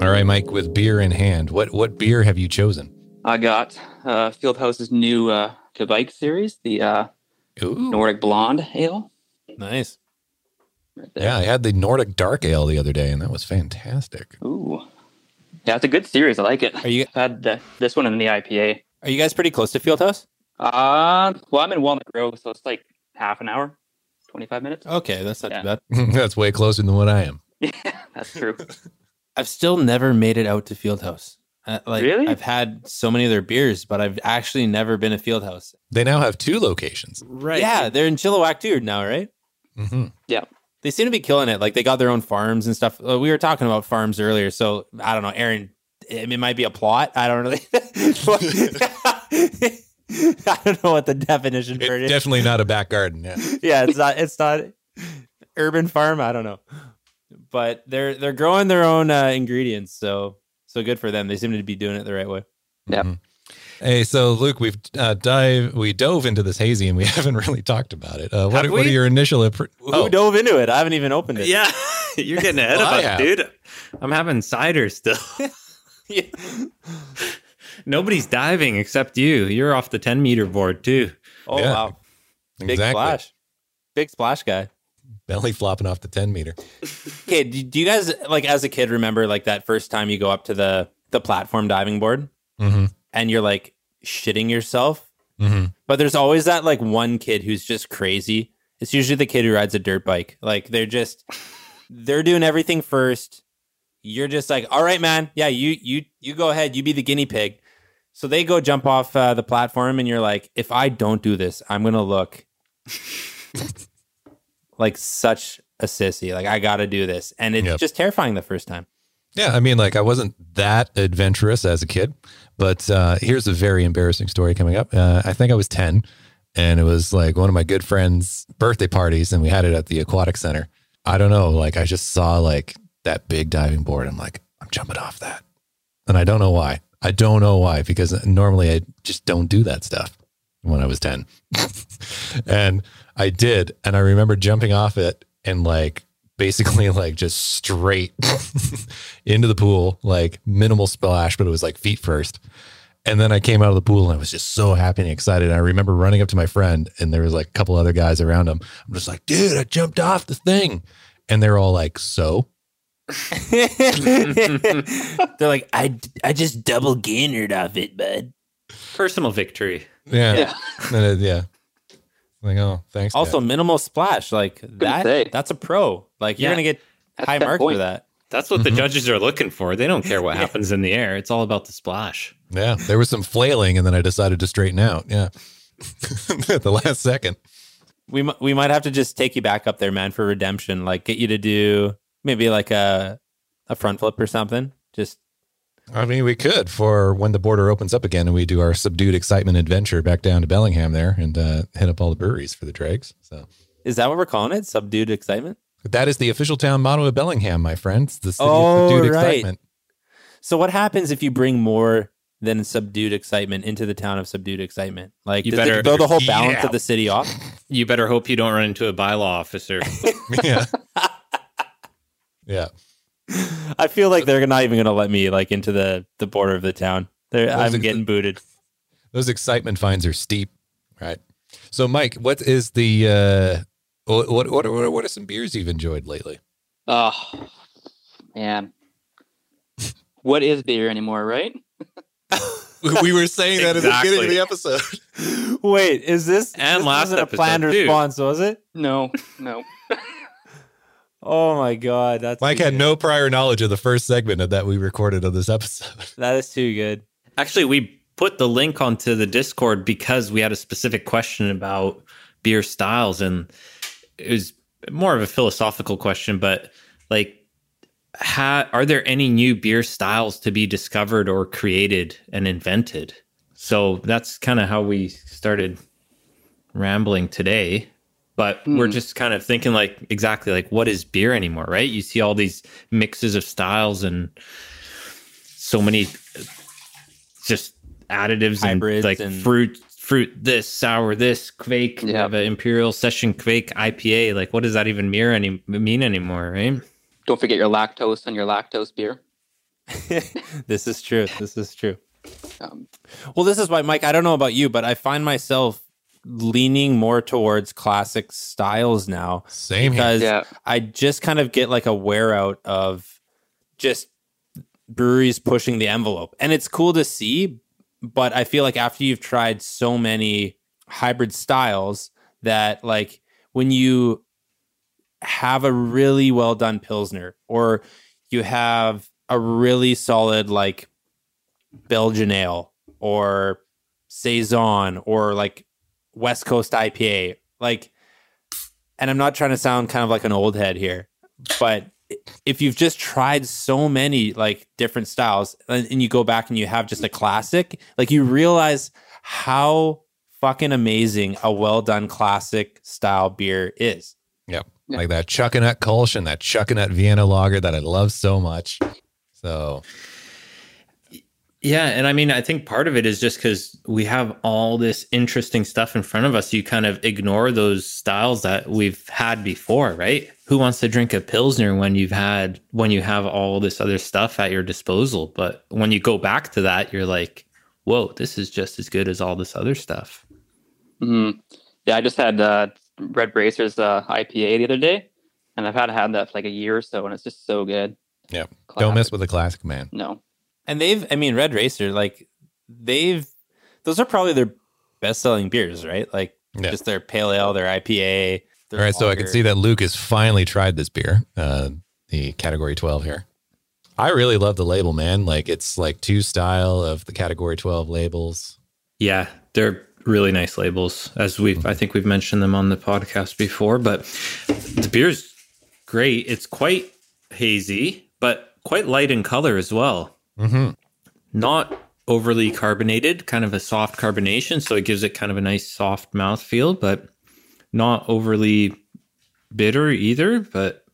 All right, Mike, with beer in hand, what, what beer have you chosen? I got uh, Fieldhouse's new uh, Kveik series, the uh, Nordic Blonde Ale. Nice. Right. Yeah, I had the Nordic Dark Ale the other day, and that was fantastic. Ooh. Yeah, it's a good series. I like it. Are you I've had the, this one in the IPA. are you guys pretty close to Fieldhouse? Uh, well, I'm in Walnut Grove, so it's like half an hour, 25 minutes. Okay, that's not Yeah. too bad. That's way closer than what I am. Yeah, that's true. I've still never made it out to Fieldhouse. Uh, like Really? I've had so many of their beers, but I've actually never been to Fieldhouse. They now have two locations. right. Yeah, they're in Chilliwack too now, right? Mm-hmm. Yeah. They seem to be killing it. Like they got their own farms and stuff. Uh, we were talking about farms earlier, so I don't know, Aaron. It, it might be a plot. I don't really. I don't know what the definition for it It's definitely not a back garden. Yeah. yeah, it's not. It's not urban farm. I don't know, but they're they're growing their own uh, ingredients. So so good for them. They seem to be doing it the right way. Yep. Mhm. Hey, so Luke, we've uh, dive we dove into this hazy, and we haven't really talked about it. Uh, what, are, what are your initial? Appre- Who oh, dove into it? I haven't even opened it. Yeah. You're getting ahead Well, of have. us, dude. I'm having cider still. Yeah. Nobody's diving except you. You're off the 10 meter board too. Oh Yeah, wow, big exactly. splash, big splash guy. Belly flopping off the 10 meter. Okay, do, you guys like as a kid remember like that first time you go up to the the platform diving board Mm-hmm. and you're like shitting yourself? Mm-hmm. But there's always that like one kid who's just crazy. It's usually the kid who rides a dirt bike. Like they're just they're doing everything first. You're just like, all right, man. Yeah, you you you go ahead. You be the guinea pig. So they go jump off uh, the platform, and you're like, if I don't do this, I'm gonna look like such a sissy. Like I got to do this, and it's Yep. just terrifying the first time. Yeah, I mean, like I wasn't that adventurous as a kid, but uh, here's a very embarrassing story coming up. Uh, I think I was 10, and it was like one of my good friends' birthday parties, and we had it at the aquatic center. I don't know, like I just saw like that big diving board. I'm like, I'm jumping off that, and I don't know why. I don't know why because normally I just don't do that stuff when I was 10. and I did, and I remember jumping off it and like basically like just straight into the pool, like minimal splash, but it was like feet first. And then I came out of the pool and I was just so happy and excited. And I remember running up to my friend and there was like a couple other guys around him. I'm just like, dude, I jumped off the thing. And they're all like, so? They're like, I I just double gainered off it, bud. Personal victory. Yeah. Yeah. Yeah. Like, oh, thanks. Dad. Also, minimal splash like that. say. That's a pro. Like you're Yeah. gonna get That's high 10 marks for that. That's what the Mhm. judges are looking for. They don't care what happens in the air. It's all about the splash. yeah. There was some flailing and then I decided to straighten out. Yeah. At the last second. We we might have to just take you back up there, man, for redemption. Like get you to do maybe like a a front flip or something. Just I mean, we could for when the border opens up again and we do our subdued excitement adventure back down to Bellingham there and uh, hit up all the breweries for the dregs. So is that what we're calling it? Subdued excitement. that is the official town motto of Bellingham, my friends. The city Oh, of subdued right. excitement. So what happens if you bring more than subdued excitement into the town of subdued excitement? Like You does it better- throw the whole balance Yeah. of the city off? You better hope you don't run into a bylaw officer. Yeah. yeah. I feel like they're not even gonna let me like into the the border of the town. They're, I'm ex- getting booted. Those excitement fines are steep, right? So, Mike, what is the uh, what what what are, what are some beers you've enjoyed lately? Oh, man. What is beer anymore, right? we were saying that at the beginning of the episode. Wait, is this And this last wasn't a episode, planned too. response, was it? No, no. Oh my god, that's Mike had good. no prior knowledge of the first segment of that we recorded of this episode. That is too good. Actually, we put the link onto the Discord because we had a specific question about beer styles, and it was more of a philosophical question. But like, ha- are there any new beer styles to be discovered or created and invented? So that's kind of how we started rambling today. But we're Hmm. just kind of thinking like exactly like what is beer anymore, right? You see all these mixes of styles and so many just additives Hybrids and like and- fruit fruit this sour this kveik we Yeah. have an imperial session kveik ipa like what does that even mirror any mean anymore right Don't forget your lactose and your lactose beer. this is true. This is true. Um, Well, this is why, Mike. I don't know about you, but I find myself leaning more towards classic styles now Same here. because yeah, I just kind of get like a wear out of just breweries pushing the envelope. And it's cool to see, but I feel like after you've tried so many hybrid styles that like when you have a really well done pilsner or you have a really solid like Belgian ale or saison or like West Coast IPA like and I'm not trying to sound kind of like an old head here, but if you've just tried so many like different styles and, and you go back and you have just a classic, like you realize how fucking amazing a well done classic style beer is. Yep. Yeah. Like that Chuckanut Kolsch and that Chuckanut Vienna lager that I love so much. So Yeah, and I mean, I think part of it is just because we have all this interesting stuff in front of us. You kind of ignore those styles that we've had before, right? Who wants to drink a pilsner when you've had when you have all this other stuff at your disposal? But when you go back to that, you're like, whoa, this is just as good as all this other stuff. Mm. Yeah, I just had uh, Red Racers uh, IPA the other day, and I've had had that for like a year or so, and it's just so good. Yeah. Classic. Don't mess with the classic, man. No. And they've, I mean, Red Racer, like they've, those are probably their best selling beers, right? Like Yeah. just their pale ale, their IPA. Their All right, so I can see that Luke has finally tried this beer, uh, the category 12 here. I really love the label, man. Like it's like two style of the category 12 labels. Yeah, they're really nice labels, as we've I think we've mentioned them on the podcast before. But the beer's great. It's quite hazy, but quite light in color as well. Mm-hmm. Not overly carbonated, kind of a soft carbonation, so it gives it kind of a nice soft mouth feel, but not overly bitter either. But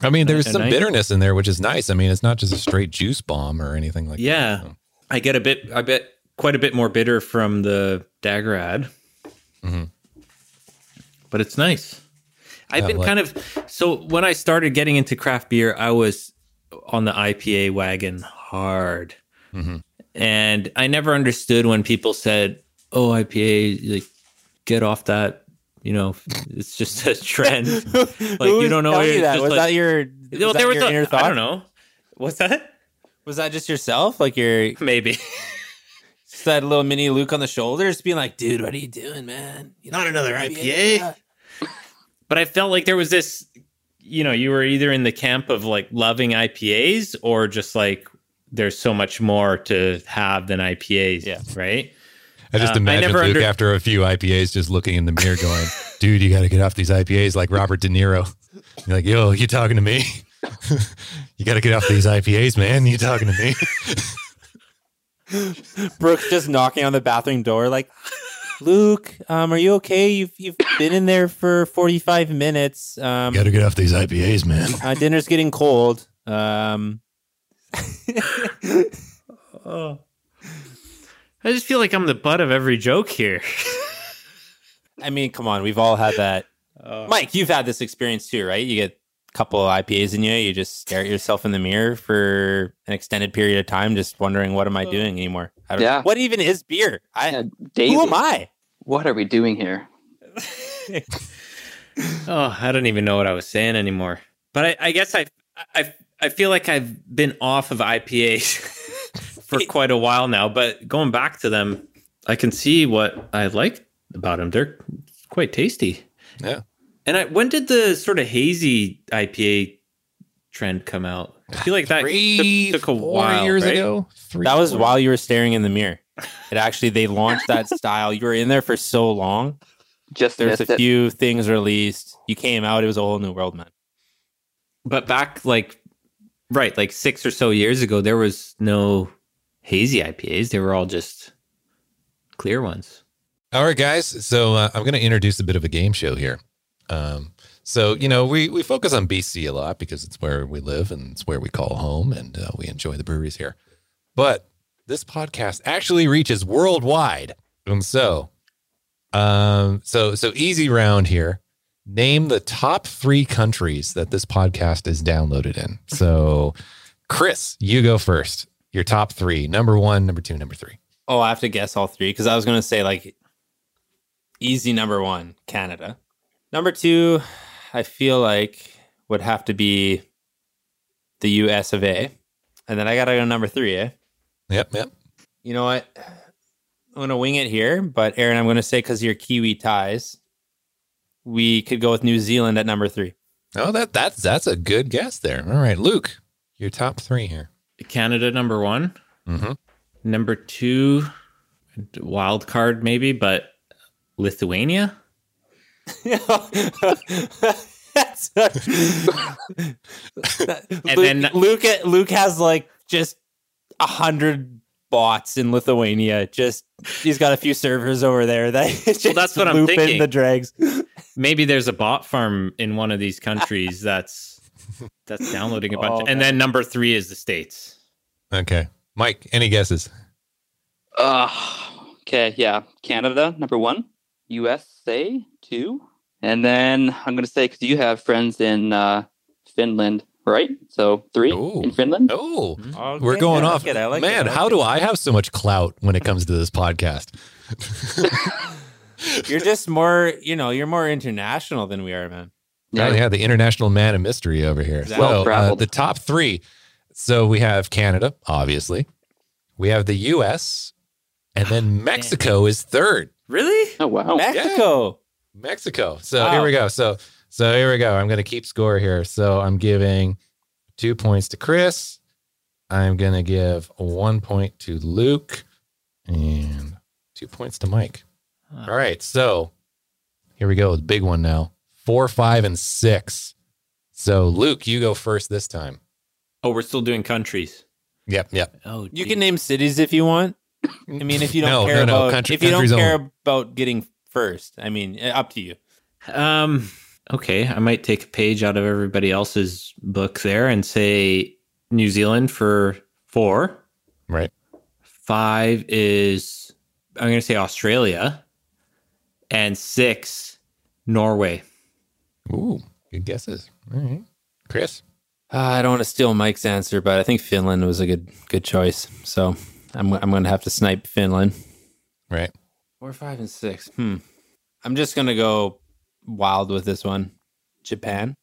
I mean, there's some I- bitterness in there, which is nice. I mean, it's not just a straight juice bomb or anything like yeah, that. I get a bit, I bet quite a bit more bitter from the Dageraad. Mhm. But it's nice. I've Yeah, been like- kind of so when I started getting into craft beer, I was on the IPA wagon hard. Mhm. And I never understood when people said, "Oh, IPA, like get off that." You know, it's just a trend. like you don't know. was telling it's you that? Was like- that your, was Well, that there was your a- inner thought? I don't know. What's that? Was that just yourself? Like your Maybe. just that little mini Luke on the shoulders being like, dude, what are you doing, man? You Not another IPA? IPA. but I felt like there was this, you know, you were either in the camp of like loving IPAs or just like there's so much more to have than IPAs. Yeah. Right. I just Uh, I imagine never Luke under- after a few IPAs just looking in the mirror going, dude, you got to get off these IPAs like Robert De Niro. You're like, yo, you talking to me? you got to get off these IPAs, man. You talking to me? Brooks just knocking on the bathroom door, like, Luke, um, are you okay? You've you've been in there for forty five minutes. Um, got to get off these IPAs, man. uh, dinner's getting cold. Um, Oh. I just feel like I'm the butt of every joke here. I mean, come on, we've all had that. Oh. Mike, you've had this experience too, right? You get a couple of IPAs in you, you just stare at yourself in the mirror for an extended period of time, just wondering, what am I oh. doing anymore? I don't, Yeah. What even is beer? I, Yeah, Daisy, who am I? what are we doing here? Oh, I don't even know what I was saying anymore. But I, I guess I, I, I feel like I've been off of IPAs for quite a while now. But going back to them, I can see what I like about them. They're quite tasty. Yeah. And I, when did the sort of hazy IPA trend come out? I feel like that Three, took, took a four while. years right? ago. Three, That was four- while you were staring in the mirror. It actually, they launched that style. You were in there for so long. Just There's a it. few things released. You came out, it was a whole new world, man. But back like right, like six or so years ago, there was no hazy IPAs. They were all just clear ones. All right, guys. So uh, I'm going to introduce a bit of a game show here. Um, so you know, we we focus on BC a lot because it's where we live and it's where we call home, and uh, we enjoy the breweries here. But this podcast actually reaches worldwide, and so, um, so so easy round here. Name the top three countries that this podcast is downloaded in. So, Chris, you go first. Your top three: number one, number two, number three. Oh, I have to guess all three because I was going to say like easy number one, Canada. Number two, I feel like would have to be the US of A. And then I got to go number three, eh? Yep, yep. You know what? I'm going to wing it here, but Aaron, I'm going to say because your Kiwi ties, we could go with New Zealand at number three. Oh, that that's that's a good guess there. All right, Luke, your top three here. Canada number one. Mm-hmm. Number two, wild card maybe, but Lithuania. That's And Luke, then- Luke Luke has like just a hundred bots in Lithuania. Just he's got a few servers over there that just that's what I'm loop in thinking. the dregs. Maybe there's a bot farm in one of these countries that's that's downloading a bunch. Oh, and then number three is the states. Okay, Mike, any guesses? Uh, okay, yeah. Canada, number one. USA, two. And then I'm going to say, because you have friends in uh, Finland, right? So three Ooh. in Finland. Oh, Okay, we're going I off. like it, I like it, Man, like how it. do I have so much clout when it comes to this podcast? You're just more, you know, you're more international than we are, man. Yeah, yeah, the international man of mystery over here. Exactly. So uh, the top three. So we have Canada, obviously. We have the U.S. and then Mexico is third. Really? Oh wow. Mexico. Mexico. So Wow. here we go. So so here we go. I'm going to keep score here. So I'm giving two points to Chris. I'm going to give one point to Luke and two points to Mike. Huh. All right. So here we go. The big one now. Four, five, and six. So Luke, you go first this time. Oh, we're still doing countries. Yep. Yep. Oh, You gee. can name cities if you want. I mean, if you don't No, care no, no. about Country- if you don't care only. about getting first, I mean, eh, up to you. Um. Okay, I might take a page out of everybody else's book there and say New Zealand for four. Right. Five is I'm going to say Australia, and six Norway. Ooh, good guesses. All right. Chris. Uh, I don't want to steal Mike's answer, but I think Finland was a good good choice. So I'm I'm going to have to snipe Finland. Right. Four, five, and six. Hmm. I'm just going to go wild with this one. Japan.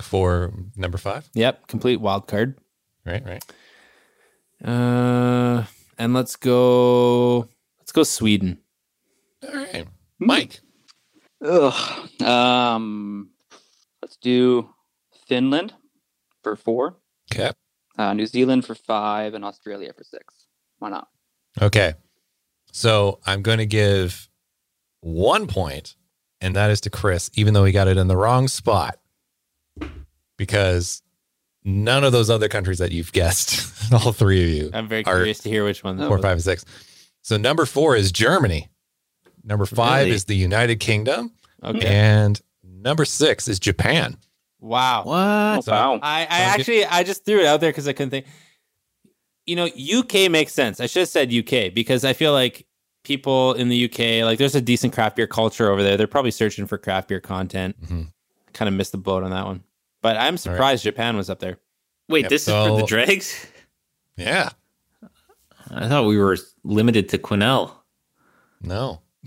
For number five. Yep, complete wild card. Right. Right. Uh, and let's go. Let's go Sweden. All right. Mike. Ugh. Um, let's do Finland for four, Okay. uh, New Zealand for five, and Australia for six. Why not? Okay. So I'm going to give one point, and that is to Chris, even though he got it in the wrong spot, because none of those other countries that you've guessed, all three of you, I'm very Are- curious to hear which one. that four, was. five, and six. So number four is Germany. Number five Really? is the United Kingdom, Okay. and number six is Japan. Wow. What? Oh, So- wow. I, I actually I just threw it out there because I couldn't think. You know, UK makes sense. I should have said UK because I feel like people in the UK, like there's a decent craft beer culture over there. They're probably searching for craft beer content. Mhm. Kind of missed the boat on that one. But I'm surprised Japan was up there. Wait, Yep, this is for the dregs. Yeah. I thought we were limited to Quesnel. No.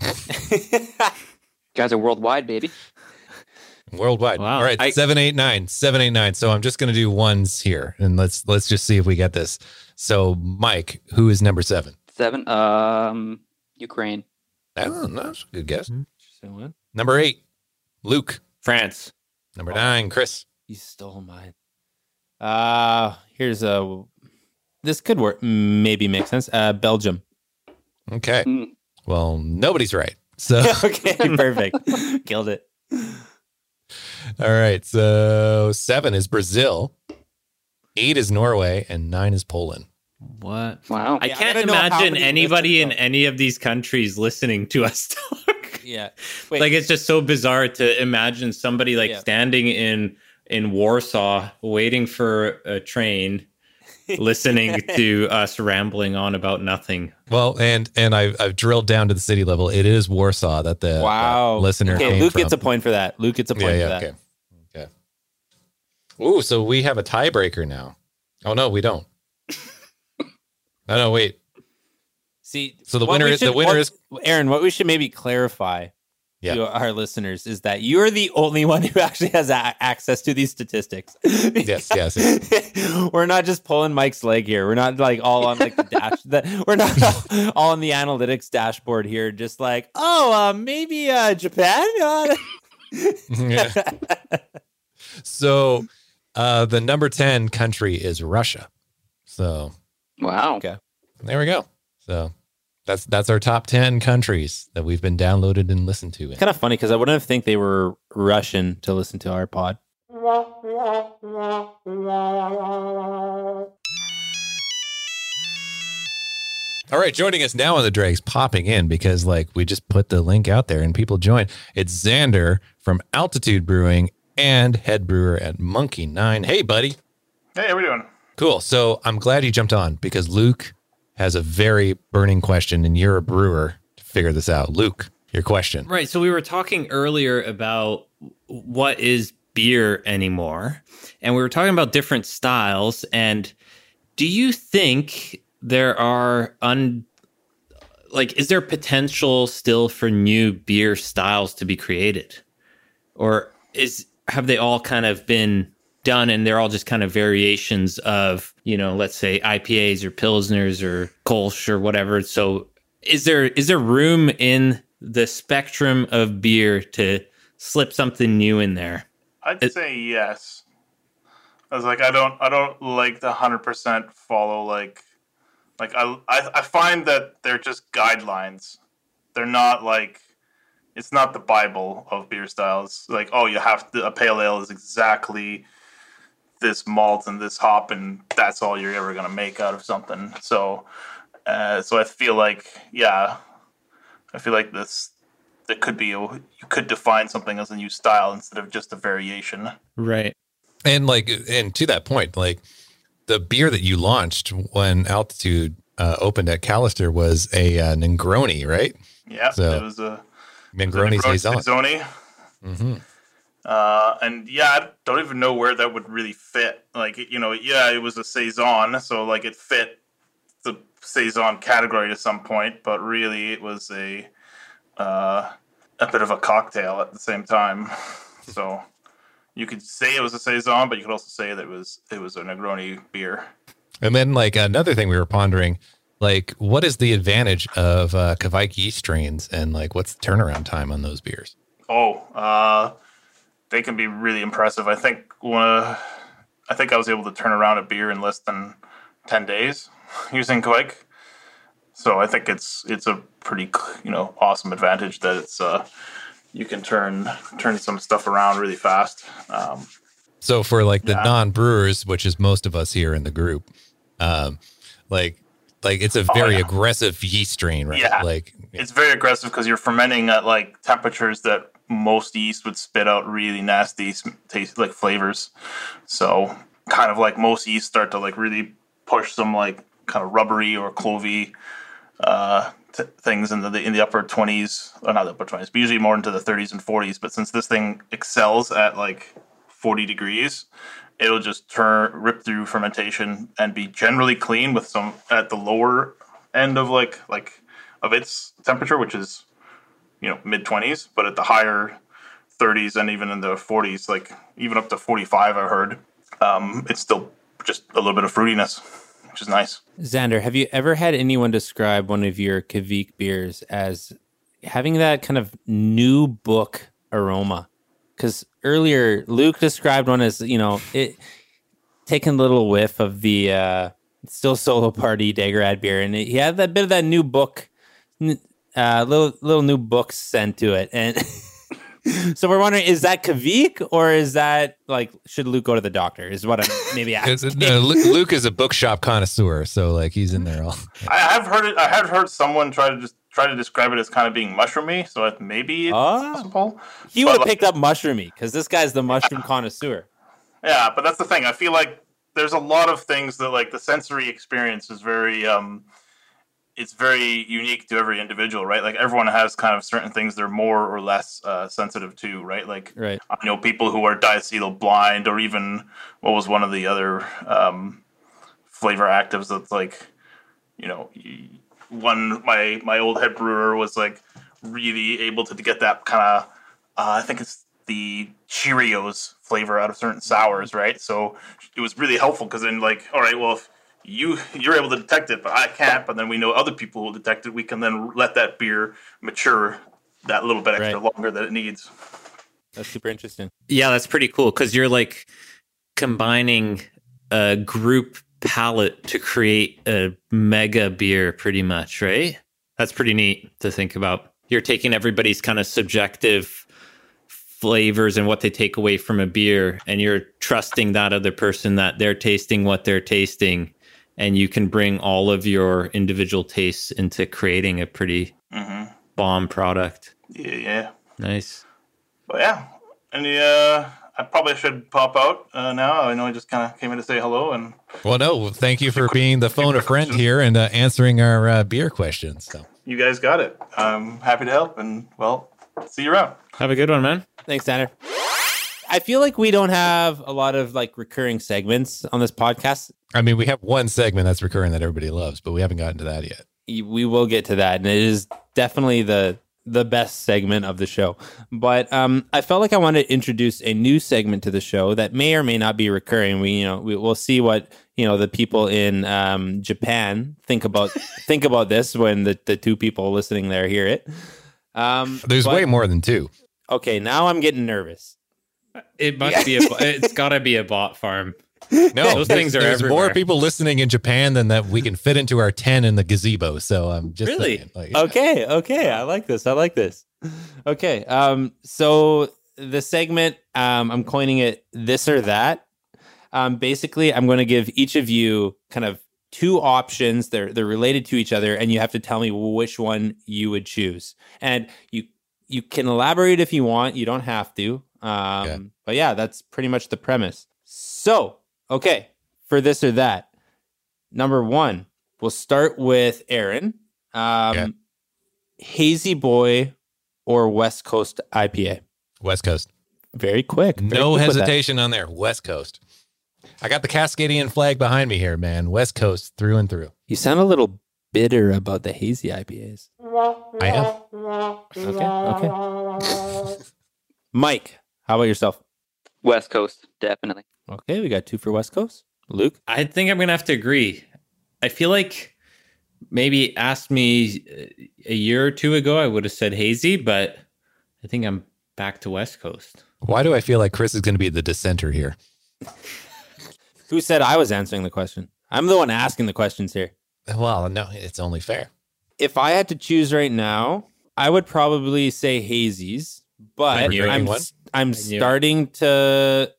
guys are worldwide, baby. Worldwide. Wow. All right, I- seven, eight, nine, seven, eight, nine. So I'm just going to do ones here, and let's let's just see if we get this. So Mike, who is number seven? Seven. Um, Ukraine. Oh, that's a good guess. Interesting one. Number eight, Luke. France. Number nine, Chris. You stole mine. Uh here's a. This could work. Maybe make sense. Uh, Belgium. Okay. Hmm. Well, nobody's right. So okay, perfect. Killed it. all right. So seven is Brazil, eight is Norway, and nine is Poland. What? Wow. I Yeah, can't don't imagine anybody in listeners any of these countries listening to us talk. Yeah. Wait. like it's just so bizarre to imagine somebody like Yeah. standing in in Warsaw waiting for a train listening to us rambling on about nothing. Well, and and I've I've drilled down to the city level. It is Warsaw that the wow. that listener Okay, came Luke from. gets a point for that. Luke gets a point yeah, for yeah, that. okay, okay. Ooh, so we have a tiebreaker now. Oh no, we don't. no, no, wait. See, So the what winner we is- the winner what- is- Aaron. What we should maybe clarify Yeah. to our listeners is that you're the only one who actually has a- access to these statistics. Yes, yes, we're not just pulling Mike's leg here. We're not like all on like the dash. The, we're not all on the analytics dashboard here. Just like, oh, uh, maybe uh, Japan. Uh, Yeah. so uh, the number 10 country is Russia. So Wow. Okay. there we go. So that's that's our top 10 countries that we've been downloaded and listened to. In. kind of funny because I wouldn't have think they were Russian to listen to our pod. All right, joining us now on the Dregs, popping in because like we just put the link out there and people join. It's Xander from Altitude Brewing and head brewer at Monkey Nine. Hey, buddy. Hey, how we doing? Cool. So I'm glad you jumped on because Luke has a very burning question, and you're a brewer to figure this out. Luke, your question. Right. So we were talking earlier about what is beer anymore. And we were talking about different styles. And do you think there are un like is there potential still for new beer styles to be created? Or is have they all kind of been done and they're all just kind of variations of, you know, let's say IPAs or pilsners or Kolsch or whatever. So is there is there room in the spectrum of beer to slip something new in there? I'd It- say yes. I was like, I don't, I don't like the hundred percent follow like, like I, I, I find that they're just guidelines. They're not like, it's not the Bible of beer styles. Like, oh, you have to, a pale ale is exactly this malt and this hop, and that's all you're ever gonna make out of something. So, uh, so I feel like, yeah, I feel like this that could be a, you could define something as a new style instead of just a variation. Right. And like, and to that point, like the beer that you launched when Altitude uh, opened at Callister was a uh, Negroni, right? Yeah, So, it was a Negroni saison. Saison. Uh, and yeah, I don't even know where that would really fit. Like, you know, yeah, it was a saison, so like it fit the saison category to some point, but really it was a uh, a bit of a cocktail at the same time. So you could say it was a saison, but you could also say that it was it was a Negroni beer. And then like another thing we were pondering, like what is the advantage of uh, Kveik yeast strains and like what's the turnaround time on those beers? Oh, uh, they can be really impressive. I think uh, I think I was able to turn around a beer in less than ten days using Kveik. So I think it's it's a pretty you know awesome advantage that it's uh, you can turn turn some stuff around really fast. Um, So for like the Yeah. non-brewers, which is most of us here in the group, um, like like it's a very yeah. aggressive yeast strain, right? Yeah. Like it's very aggressive because you're fermenting at like temperatures that most yeast would spit out really nasty taste like flavors. So kind of like most yeast start to like really push some like kind of rubbery or clovey uh, things in the in the upper twenties, or not the upper twenties, but usually more into the thirties and forties. But since this thing excels at like forty degrees, it'll just turn rip through fermentation and be generally clean with some at the lower end of like like of its temperature, which is you know mid twenties, but at the higher thirties and even in the forties, like even up to forty five, I heard, um, it's still just a little bit of fruitiness, which is nice. Xander, have you ever had anyone describe one of your Kveik beers as having that kind of new book aroma? Because earlier Luke described one as you know it taking a little whiff of the uh, still solo party Dageraad beer, and it, he had that bit of that new book, uh, little little new books sent to it, and. So we're wondering, is that Kveik or is that like should Luke go to the doctor? Is what I'm maybe it's, asking. no, Luke, Luke is a bookshop connoisseur, so like he's in there all. I have heard it. I have heard someone try to just try to describe it as kind of being mushroomy. So it maybe it's Ah. possible. He would have like, picked up mushroomy because this guy's the mushroom connoisseur. Yeah, but that's the thing. I feel like there's a lot of things that like the sensory experience is very um it's very unique to every individual, right? Like everyone has kind of certain things they're more or less uh, sensitive to, right? Like Right. I know people who are diacetyl blind, or even what was one of the other um, flavor actives that's like, you know, one my my old head brewer was like really able to get that kind of, uh, I think it's the Cheerios flavor out of certain sours, right? So it was really helpful because then like, all right, well if you you're able to detect it, but I can't. But then we know other people will detect it. We can then let that beer mature that little bit extra Right. longer that it needs. That's super interesting. Yeah, that's pretty cool because you're like combining a group palette to create a mega beer, pretty much, right? That's pretty neat to think about. You're taking everybody's kind of subjective flavors and what they take away from a beer, and you're trusting that other person that they're tasting what they're tasting, and you can bring all of your individual tastes into creating a pretty hmm bomb product. Yeah, yeah. Nice. But yeah, and uh, I probably should pop out uh, now. I know I just kind of came in to say hello, and Well, no, thank you for being the phone a friend here and uh, answering our uh, beer questions. So. you guys got it. I'm happy to help, and well, see you around. Have a good one, man. Thanks, Xander. I feel like we don't have a lot of like recurring segments on this podcast. I mean, we have one segment that's recurring that everybody loves, but we haven't gotten to that yet. we will get to that and it is definitely the the best segment of the show but um i felt like i wanted to introduce a new segment to the show that may or may not be recurring we you know we, we'll see what you know the people in um japan think about think about this when the, the two people listening there hear it um There's but- way more than two. okay now i'm getting nervous It must be a. bo- It's got to be a bot farm. No, Those things are there's everywhere. more people listening in Japan than that we can fit into our 10 in the gazebo. So I'm just Really? saying, like, okay okay i like this i like this okay um so the segment um i'm coining it this or that um basically i'm going to give each of you kind of two options they're they're related to each other and you have to tell me which one you would choose and you you can elaborate if you want you don't have to um Okay. but yeah that's pretty much the premise so okay for this or that number one we'll start with aaron um Okay. hazy boy or west coast ipa West Coast. very quick very No quick hesitation on there. West Coast. I got the Cascadian flag behind me here, man. West Coast through and through. you sound a little bitter about the hazy ipas I am. okay okay mike how about yourself West Coast, definitely. okay we got two for west coast luke I think I'm gonna have to agree. I feel like maybe asked me uh, a year or two ago, I would have said hazy, but I think I'm back to West Coast. Why do I feel like Chris is going to be the dissenter here? who said i was answering the question i'm the one asking the questions here Well, no, it's only fair. if I had to choose right now, I would probably say hazies, but I knew it. I'm One? I'm knew it. starting to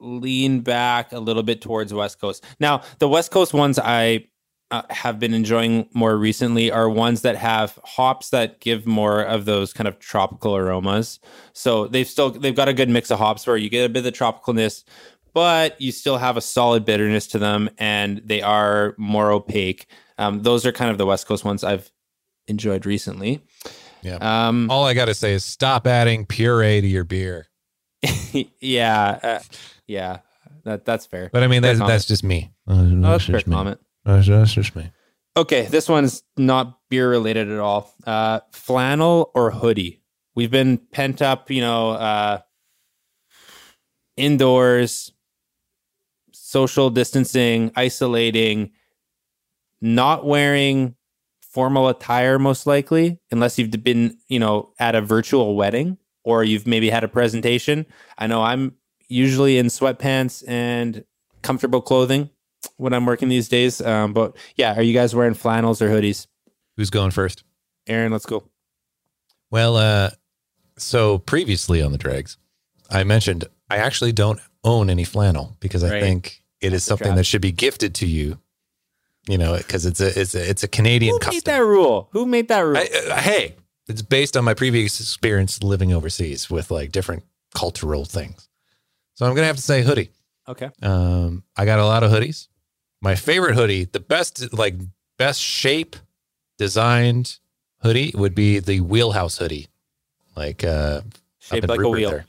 lean back a little bit towards West Coast. Now, the West Coast ones I uh, have been enjoying more recently are ones that have hops that give more of those kind of tropical aromas. So they've still they've got a good mix of hops where you get a bit of the tropicalness, but you still have a solid bitterness to them, and they are more opaque. Um, those are kind of the West Coast ones I've enjoyed recently. Yeah. Um, All I got to say is stop adding puree to your beer. yeah, uh, yeah, that that's fair. But I mean, Fair that's, comment. that's just me. No, that's a fair comment. That's, that's just me. Okay, this one's not beer related at all. Uh, flannel or hoodie? We've been pent up, you know, uh, indoors, social distancing, isolating, not wearing formal attire, most likely, unless you've been, you know, at a virtual wedding or you've maybe had a presentation. I know I'm usually in sweatpants and comfortable clothing when I'm working these days. Um, but yeah, are you guys wearing flannels or hoodies? Who's going first? Aaron, let's go. Well, uh, so previously on the dregs, I mentioned I actually don't own any flannel because I Right. think it is something that should be gifted to you. You know, because it's a it's a it's a Canadian Who custom. made that rule? Who made that rule? I, uh, hey, it's based on my previous experience living overseas with like different cultural things. So I'm gonna have to say hoodie. okay. Um, I got a lot of hoodies. My favorite hoodie, the best like best shape, designed hoodie would be the wheelhouse hoodie, like uh, Shaped like a wheel. there.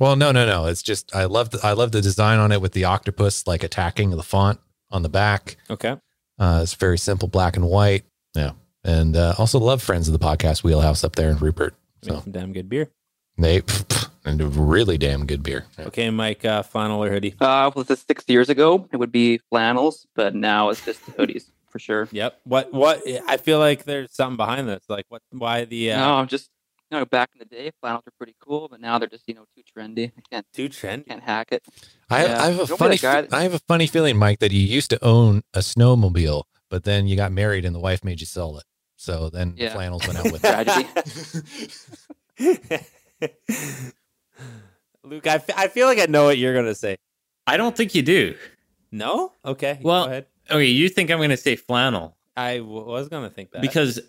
Well, no, no, no. It's just I love the, I love the design on it with the octopus like attacking the font on the back. Okay. Uh, it's very simple, black and white. Yeah, and uh, also love friends of the podcast Wheelhouse up there in Rupert. So some damn good beer. they and a really damn good beer. Yeah. Okay, Mike, uh, flannel or hoodie? Uh, was this six years ago? It would be flannels, but now it's just hoodies for sure. Yep. What? What? I feel like there's something behind this. Like, what? Why the? Uh, No, I'm just you know, back in the day, flannels were pretty cool, but now they're just you know too trendy. I can't Too trendy. can't hack it. I, Yeah. I have a Don't funny that guy fe- I have a funny feeling, Mike, that you used to own a snowmobile, but then you got married and the wife made you sell it. So then the Yeah. flannels went out with it. Tragedy. Luke, I, f- I feel like I know what you're gonna say. I don't think you do. No. Okay. Well, go ahead. Okay, you think I'm going to say flannel I w- was gonna think that because,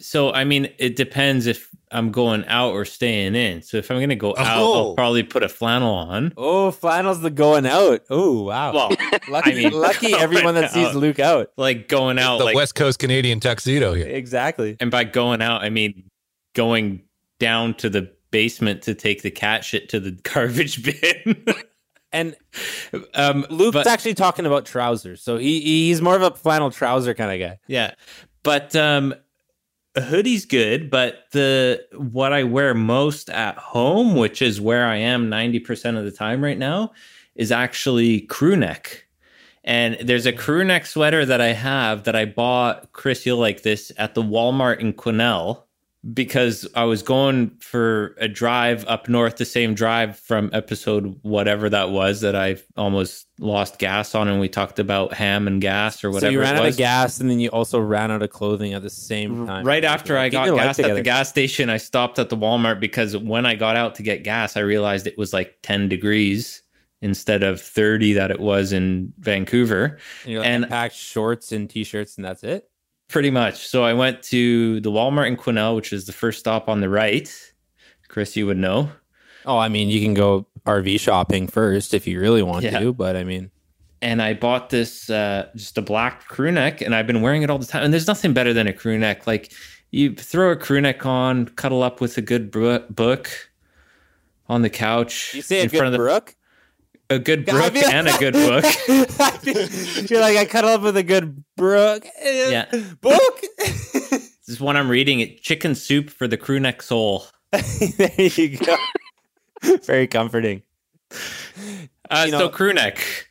so I mean, it depends if I'm going out or staying in. So if I'm going to go out, Oh. I'll probably put a flannel on. Oh, flannel's the going out. Oh, wow. Well, lucky, I mean, lucky everyone that sees out. Luke out. like going out, the like, West Coast Canadian tuxedo here. Exactly. and by going out, I mean going down to the basement to take the cat shit to the garbage bin. And um, Luke's but- actually talking about trousers, so he he's more of a flannel trouser kind of guy. Yeah. But um a hoodie's good, but the what I wear most at home, which is where I am 90% of the time right now, is actually crew neck. And there's a crew neck sweater that I have that I bought, Chris, you'll like this, at the Walmart in Quesnel because I was going for a drive up north, the same drive from episode whatever that was that I almost lost gas on, and we talked about ham and gas or whatever. so you ran out of gas, and then you also ran out of clothing at the same time. Right after I got gas at the gas station, I stopped at the Walmart because when I got out to get gas, I realized it was like 10 degrees instead of 30 that it was in Vancouver. And like, and- packed shorts and t-shirts, and that's it. Pretty much. So I went to the Walmart in Quesnel, which is the first stop on the right. Chris, you would know. Oh, I mean, you can go RV shopping first if you really want Yeah. to, but I mean, and I bought this uh, just a black crew neck, and I've been wearing it all the time. And there's nothing better than a crew neck. Like you throw a crew neck on, cuddle up with a good book on the couch you say a in good front of the, Brooke. A good I brook feel- and a good book. you're like, I cuddle up with a good Brooke. Yeah. book. This is one I'm reading. It chicken soup for the crew neck soul. there you go. Very comforting. Uh, You so know- crew neck.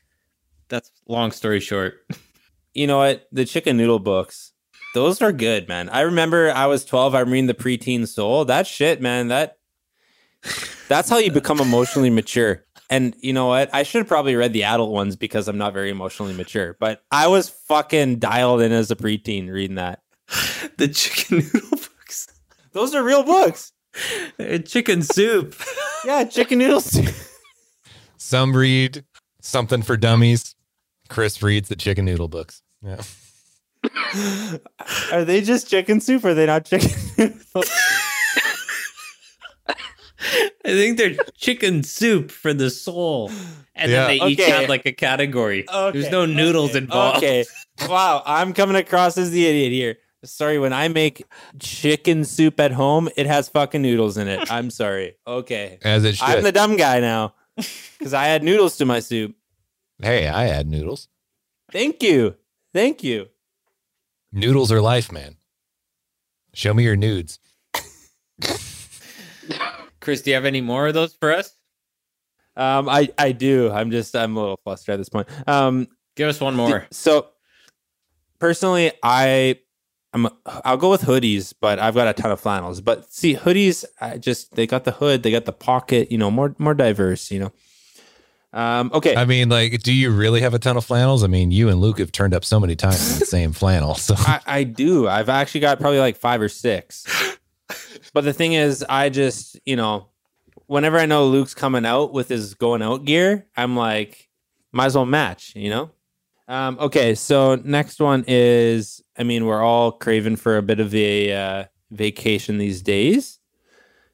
That's long story short. You know what? The chicken noodle books. Those are good, man. I remember I was 12. I'm reading the preteen soul. That shit, man. That that's how you become emotionally mature. And you know what? I should have probably read the adult ones because I'm not very emotionally mature. But I was fucking dialed in as a preteen reading that. the chicken noodle books. Those are real books. Uh, chicken soup. Yeah, chicken noodle soup. Some read something for dummies. Chris reads the chicken noodle books. Yeah. are they just chicken soup? Or are they not chicken noodles? I think they're chicken soup for the soul. And Yeah. then they each have like a category. Okay, There's no noodles okay, involved. Okay. Wow, I'm coming across as the idiot here. Sorry, when I make chicken soup at home, it has fucking noodles in it. I'm sorry. Okay. As it should. I'm the dumb guy now because I add noodles to my soup. hey, I add noodles. Thank you. Thank you. Noodles are life, man. Show me your nudes. Chris, do you have any more of those for us? Um, I, I do. I'm just, I'm a little flustered at this point. Um, Give us one more. So personally, I I'm I'll go with hoodies, but I've got a ton of flannels. But see, hoodies, I just they got the hood, they got the pocket, you know, more more diverse, you know. Um, okay, I mean, like, do you really have a ton of flannels? I mean, you and Luke have turned up so many times in the same flannel. So I, I do. I've actually got probably like five or six. But the thing is, I just you know, whenever I know Luke's coming out with his going out gear, I'm like, might as well match, you know. Um, okay, so next one is, I mean, we're all craving for a bit of a uh, vacation these days.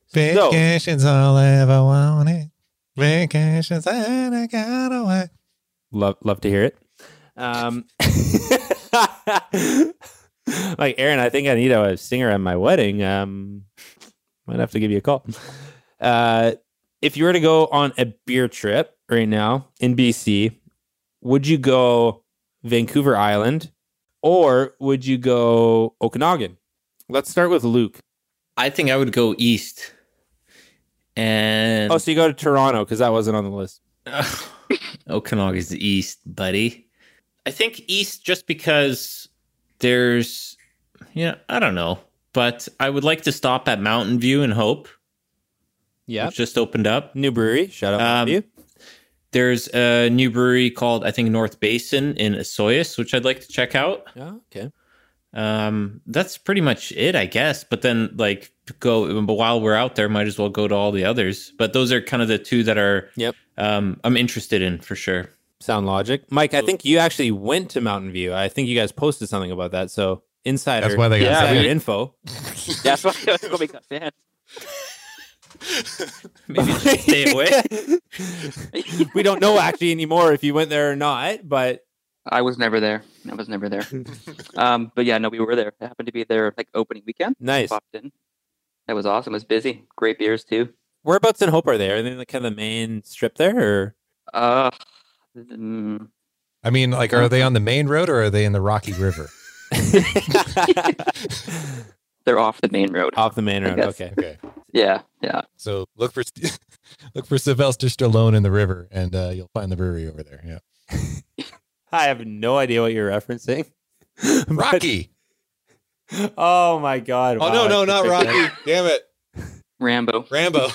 So, vacation's all I ever wanted. Vacations and I got away. love love to hear it. Um, like Aaron, I think I need a singer at my wedding. Um, might have to give you a call. Uh, if you were to go on a beer trip right now in BC, would you go Vancouver Island or would you go Okanagan? Let's start with Luke. I think I would go east. And Oh, so you go to Toronto because that wasn't on the list. Okanagan's east, buddy. I think east just because there's, yeah, I don't know, but I would like to stop at Mountain View and Hope, Yeah. just opened up. New brewery. Shout out Um, to you. There's a new brewery called I think North Basin in Osoyoos, which I'd like to check out. Yeah. Okay. Um, that's pretty much it, I guess. But then, like, go. But while we're out there, might as well go to all the others. But those are kind of the two that are. Yep. Um, I'm interested in for sure. Sound logic. Mike, I think you actually went to Mountain View. I think you guys posted something about that. So insider. That's why they got Yeah, insider sick. info. That's why I was got fans. Maybe just stay away. we don't know actually anymore if you went there or not, but I was never there. I was never there. um, but yeah, no, we were there. It happened to be there like opening weekend. nice. Popped in. That was awesome. It was busy. Great beers too. Whereabouts in Hope are they? Are they in the kind of the main strip there, or Uh, mm, I mean, like, are they on the main road or are they in the Rocky River? they're off the main road. off the main road? Okay. Okay. Yeah, yeah. So look for look for Sylvester Stallone in the river, and uh, you'll find the brewery over there. Yeah, I have no idea what you're referencing. But- Rocky. oh my god! oh wow, no, no, not picked Rocky. Damn it, Rambo. Rambo.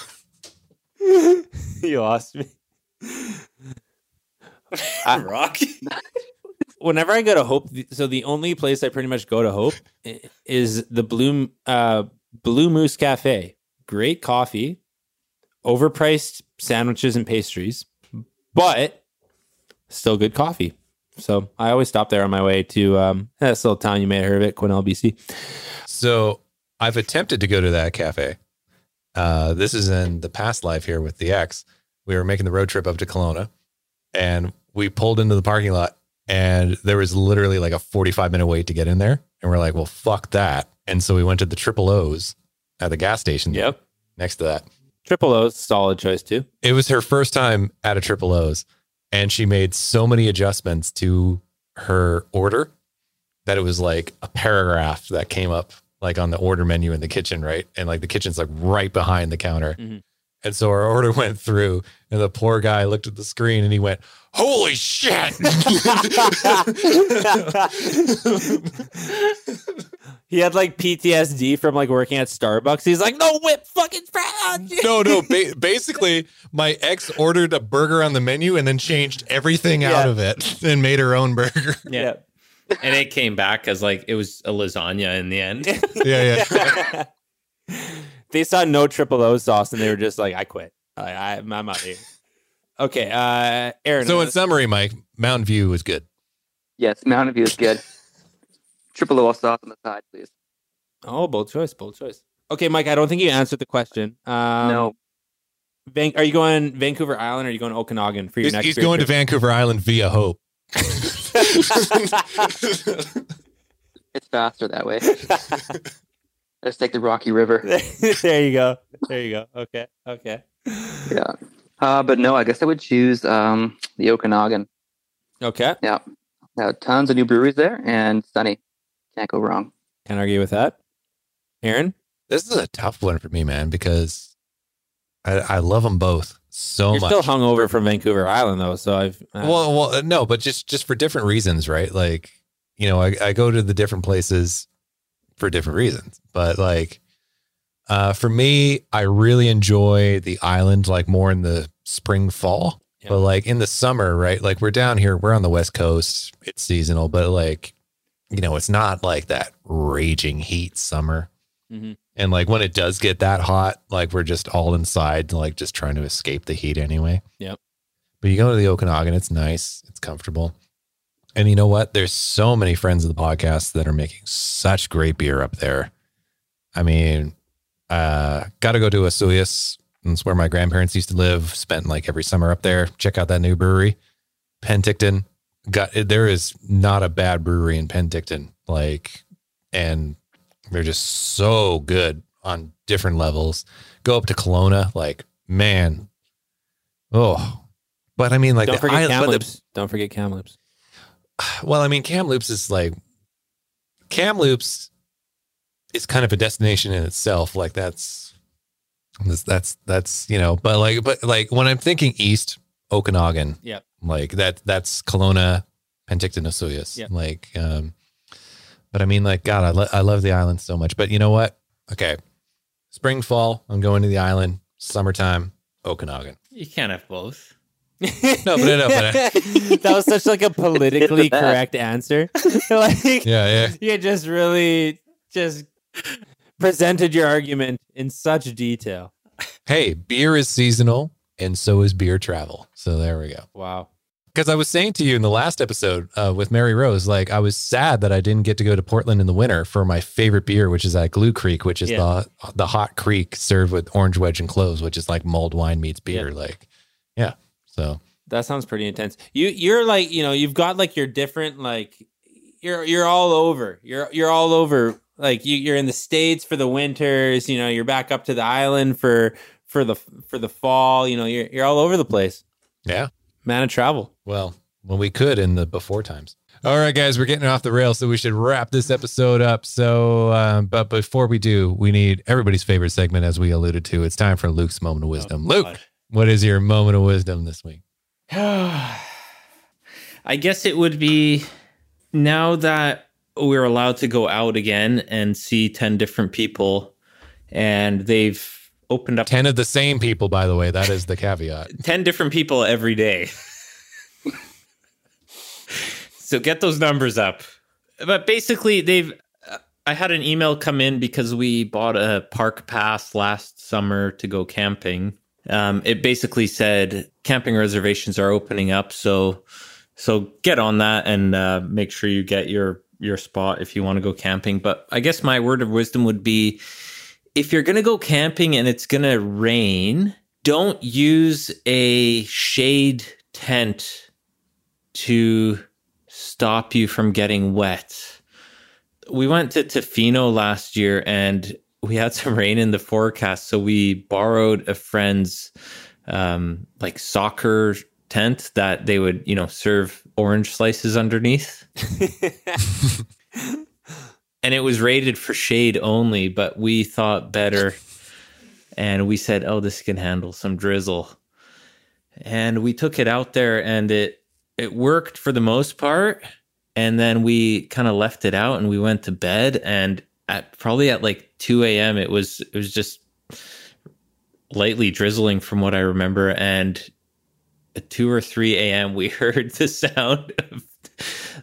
you lost me. I- Rocky. Whenever I go to Hope, so the only place I pretty much go to Hope is the Blue uh, Blue Moose Cafe. Great coffee, overpriced sandwiches and pastries, but still good coffee. So I always stop there on my way to um, this little town you may have heard of it, Quesnel, BC. So I've attempted to go to that cafe. Uh, this is in the past life here with the ex. We were making the road trip up to Kelowna, and we pulled into the parking lot, and there was literally like a forty-five minute wait to get in there. And we're like, "Well, fuck that!" And so we went to the Triple O's at the gas station. Yep, next to that. Triple O's solid choice too. it was her first time at a triple O's and she made so many adjustments to her order that it was like a paragraph that came up like on the order menu in the kitchen, right? And like the kitchen's like right behind the counter. Mhm. And so our order went through and the poor guy looked at the screen and he went, Holy shit. he had like PTSD from like working at Starbucks. He's like, no whip, fucking frown. no, no. Ba- basically, my ex ordered a burger on the menu and then changed everything out of it and made her own burger. Yeah. and it came back as like it was a lasagna in the end. yeah, yeah. They saw no triple O sauce and they were just like, I quit. I, I, I'm out here. Okay, uh, Aaron. So in summary, Mike, Mountain View was good. Yes, Mountain View is good. Triple O sauce on the side, please. oh, bold choice, bold choice. Okay, Mike. I don't think you answered the question. Um, no, Van- are you going Vancouver Island or are you going to Okanagan for your He's, next? he's beer going to? Vancouver Island via Hope. it's faster that way. Let's take the Rocky River. there you go. There you go. Okay. Okay. Yeah. Uh, but no, I guess I would choose um, the Okanagan. Okay. Yeah. Now, tons of new breweries there and sunny. Can't go wrong. Can't argue with that. Aaron. This is a tough one for me, man, because I, I love them both so You're much. still hungover from Vancouver Island though, so I've uh, well, well, uh, no, but just just for different reasons, right? Like, you know, I, I go to the different places for different reasons, but like, uh, for me, I really enjoy the island like more in the spring, fall. Yeah. But like in the summer, right? Like we're down here, we're on the west coast. It's seasonal, but like, you know, it's not like that raging heat summer. Mhm. And like when it does get that hot, like we're just all inside, like just trying to escape the heat anyway. Yep. But you go to the Okanagan, it's nice, it's comfortable. And you know what? There's so many friends of the podcast that are making such great beer up there. I mean, uh, got to go to Osoyoos. That's where my grandparents used to live. Spent like every summer up there. Check out that new brewery, Penticton. Got there is not a bad brewery in Penticton. Like, and they're just so good on different levels. Go up to Kelowna, like man, oh. But I mean, like don't forget island- but the- Kamloops. Don't forget Kamloops. Well, I mean, Kamloops is like Kamloops is kind of a destination in itself. Like that's that's that's you know, but like but like when I'm thinking east, Okanagan, Yep. like that that's Kelowna, Penticton, Osoyoos, Yep. like um. But I mean, like God, I lo- I love the island so much. But you know what? Okay, spring, fall, I'm going to the island. Summertime, Okanagan. You can't have both. No, but I know, but that was such like a politically correct answer. like Yeah, yeah. you just really just presented your argument in such detail. Hey, beer is seasonal, and so is beer travel. So there we go. Wow. Because I was saying to you in the last episode uh, with Mary Rose, like I was sad that I didn't get to go to Portland in the winter for my favorite beer, which is at Glue Creek, which is Yeah. the the hot creek served with orange wedge and cloves, which is like mulled wine meets beer. Like, yeah. So That sounds pretty intense. You you're like, you know, you've got like your different like you're you're all over. You're you're all over Like you, you're in the states for the winters. You know, you're back up to the island for for the for the fall. You know, you're you're all over the place. Yeah. Man of travel. Well, when we could in the before times. All right, guys, we're getting off the rails, so we should wrap this episode up. So, um, but before we do, we need everybody's favorite segment, as we alluded to. It's time for Luke's moment of wisdom. Luke, God. What is your moment of wisdom this week? I guess it would be now that we're allowed to go out again and see 10 different people and they've opened up 10 of the same people, by the way. That is the caveat. 10 different people every day. so get those numbers up. But basically, they've. I had an email come in because we bought a park pass last summer to go camping. Um, it basically said camping reservations are opening up, so so get on that and uh, make sure you get your your spot if you want to go camping. But I guess my word of wisdom would be if you're going to go camping and it's going to rain, don't use a shade tent to stop you from getting wet. We went to Tofino last year and we had some rain in the forecast, so we borrowed a friend's um, like soccer tent that they would, you know, serve orange slices underneath and it was rated for shade only, but we thought better. And we said, oh, this can handle some drizzle. And we took it out there and it it worked for the most part. And then we kind of left it out and we went to bed. And at probably at like 2 a.m. it was it was just lightly drizzling from what I remember. And at 2 or 3 a.m. we heard the sound of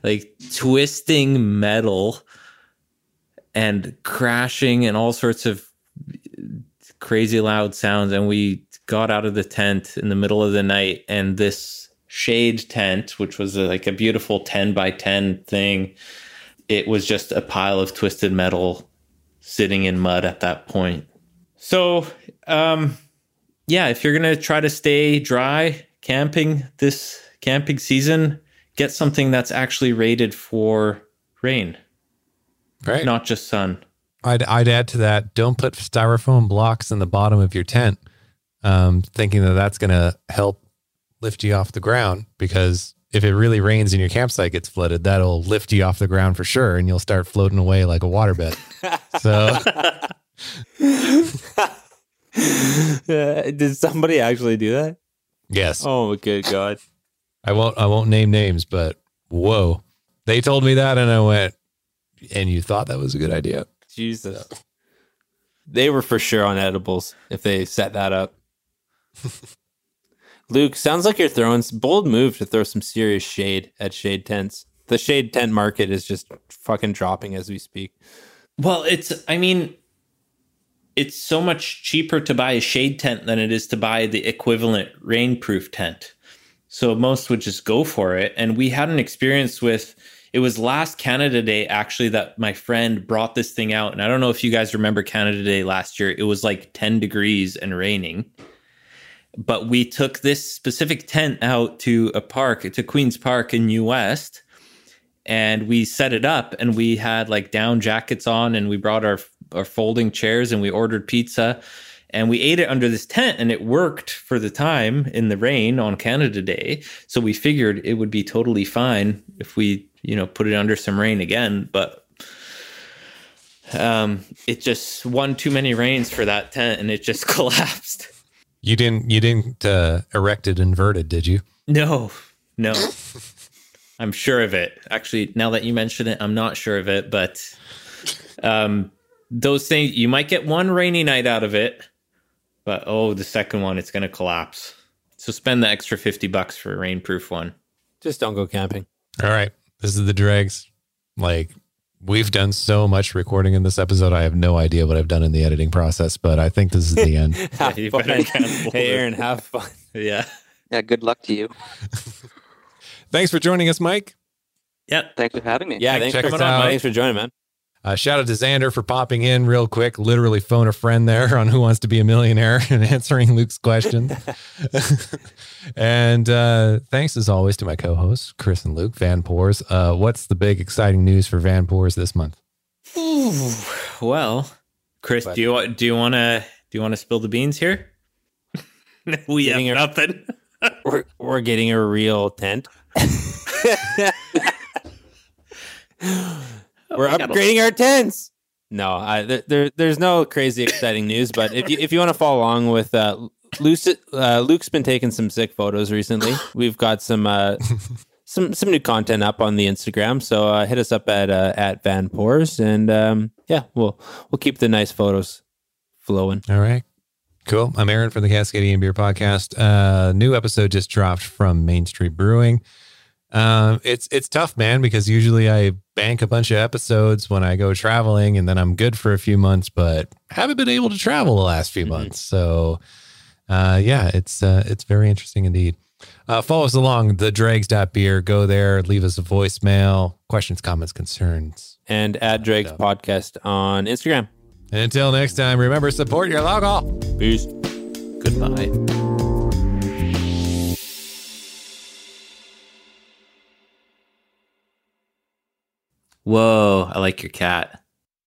like twisting metal and crashing and all sorts of crazy loud sounds. And we got out of the tent in the middle of the night, and this shade tent, which was like a beautiful 10 by 10 thing, it was just a pile of twisted metal sitting in mud at that point. So, um, yeah, if you're going to try to stay dry camping this camping season, get something that's actually rated for rain Right. not just sun. I'd, I'd add to that don't put styrofoam blocks in the bottom of your tent, um, thinking that that's going to help lift you off the ground. Because if it really rains and your campsite gets flooded, that'll lift you off the ground for sure. And you'll start floating away like a waterbed. so, Uh, did somebody actually do that? yes, Oh, good God. I won't, I won't name names, but whoa. They told me that and I went, and you thought that was a good idea. Jesus. They were for sure on edibles if they set that up. Luke, sounds like you're throwing bold move to throw some serious shade at shade tents. The shade tent market is just fucking dropping as we speak. Well, it's, I mean, it's so much cheaper to buy a shade tent than it is to buy the equivalent rainproof tent. So most would just go for it. And we had an experience with, it was last Canada Day actually that my friend brought this thing out. And I don't know if you guys remember Canada Day last year. It was like 10 degrees and raining. But we took this specific tent out to a park, to Queen's Park in New West and we set it up and we had like down jackets on and we brought our our folding chairs and we ordered pizza and we ate it under this tent and it worked for the time in the rain on Canada Day. So we figured it would be totally fine if we you know put it under some rain again but um it just one too many rains for that tent and it just collapsed You didn't, you didn't uh, erect it inverted, did you? No, no. I'm sure of it. Actually, now that you mention it, I'm not sure of it, but um, those things, you might get one rainy night out of it, but oh, the second one, it's going to collapse. So spend the extra 50 bucks for a rainproof one. Just don't go camping. All right. This is the dregs. Like we've done so much recording in this episode. I have no idea what I've done in the editing process, but I think this is the end. Have you fun. Hey. Aaron, have fun. Yeah. Yeah, good luck to you. Thanks for joining us, Mike. Yep. Thanks for having me. Yeah, Check- thanks check for, us out. thanks for joining, man. Uh, shout out to Xander for popping in real quick, literally phone a friend there on Who Wants to Be a Millionaire and answering Luke's questions. and uh, thanks as always to my co hosts, Chris and Luke, Van Pours. Uh, what's the big exciting news for Van Pours this month? Well, Chris, But- do you wa- do you want to do you want to spill the beans here? we have a- nothing. We're, we're getting a real tent. we're upgrading our tents. No, I, there, there, there's no crazy exciting news. But if you if you want to follow along with uh, Luke's, uh, Luke's been taking some sick photos recently. We've got some uh, some some new content up on the Instagram. So uh, hit us up at uh, at Van Pours, and um, yeah, we'll we'll keep the nice photos flowing. All right. Cool. I'm Aaron from the Cascadian Beer Podcast. Uh, new episode just dropped from Main Street Brewing. Um, it's it's tough, man, because usually I bank a bunch of episodes when I go traveling, and then I'm good for a few months, but haven't been able to travel the last few Mhm. months. So, uh, yeah, it's uh, it's very interesting indeed. Uh, follow us along the dregs.beer. Go there, leave us a voicemail, questions, comments, concerns. And at Yeah. podcast on Instagram. And until next time, remember support your local. Peace. Goodbye. Whoa, I like your cat.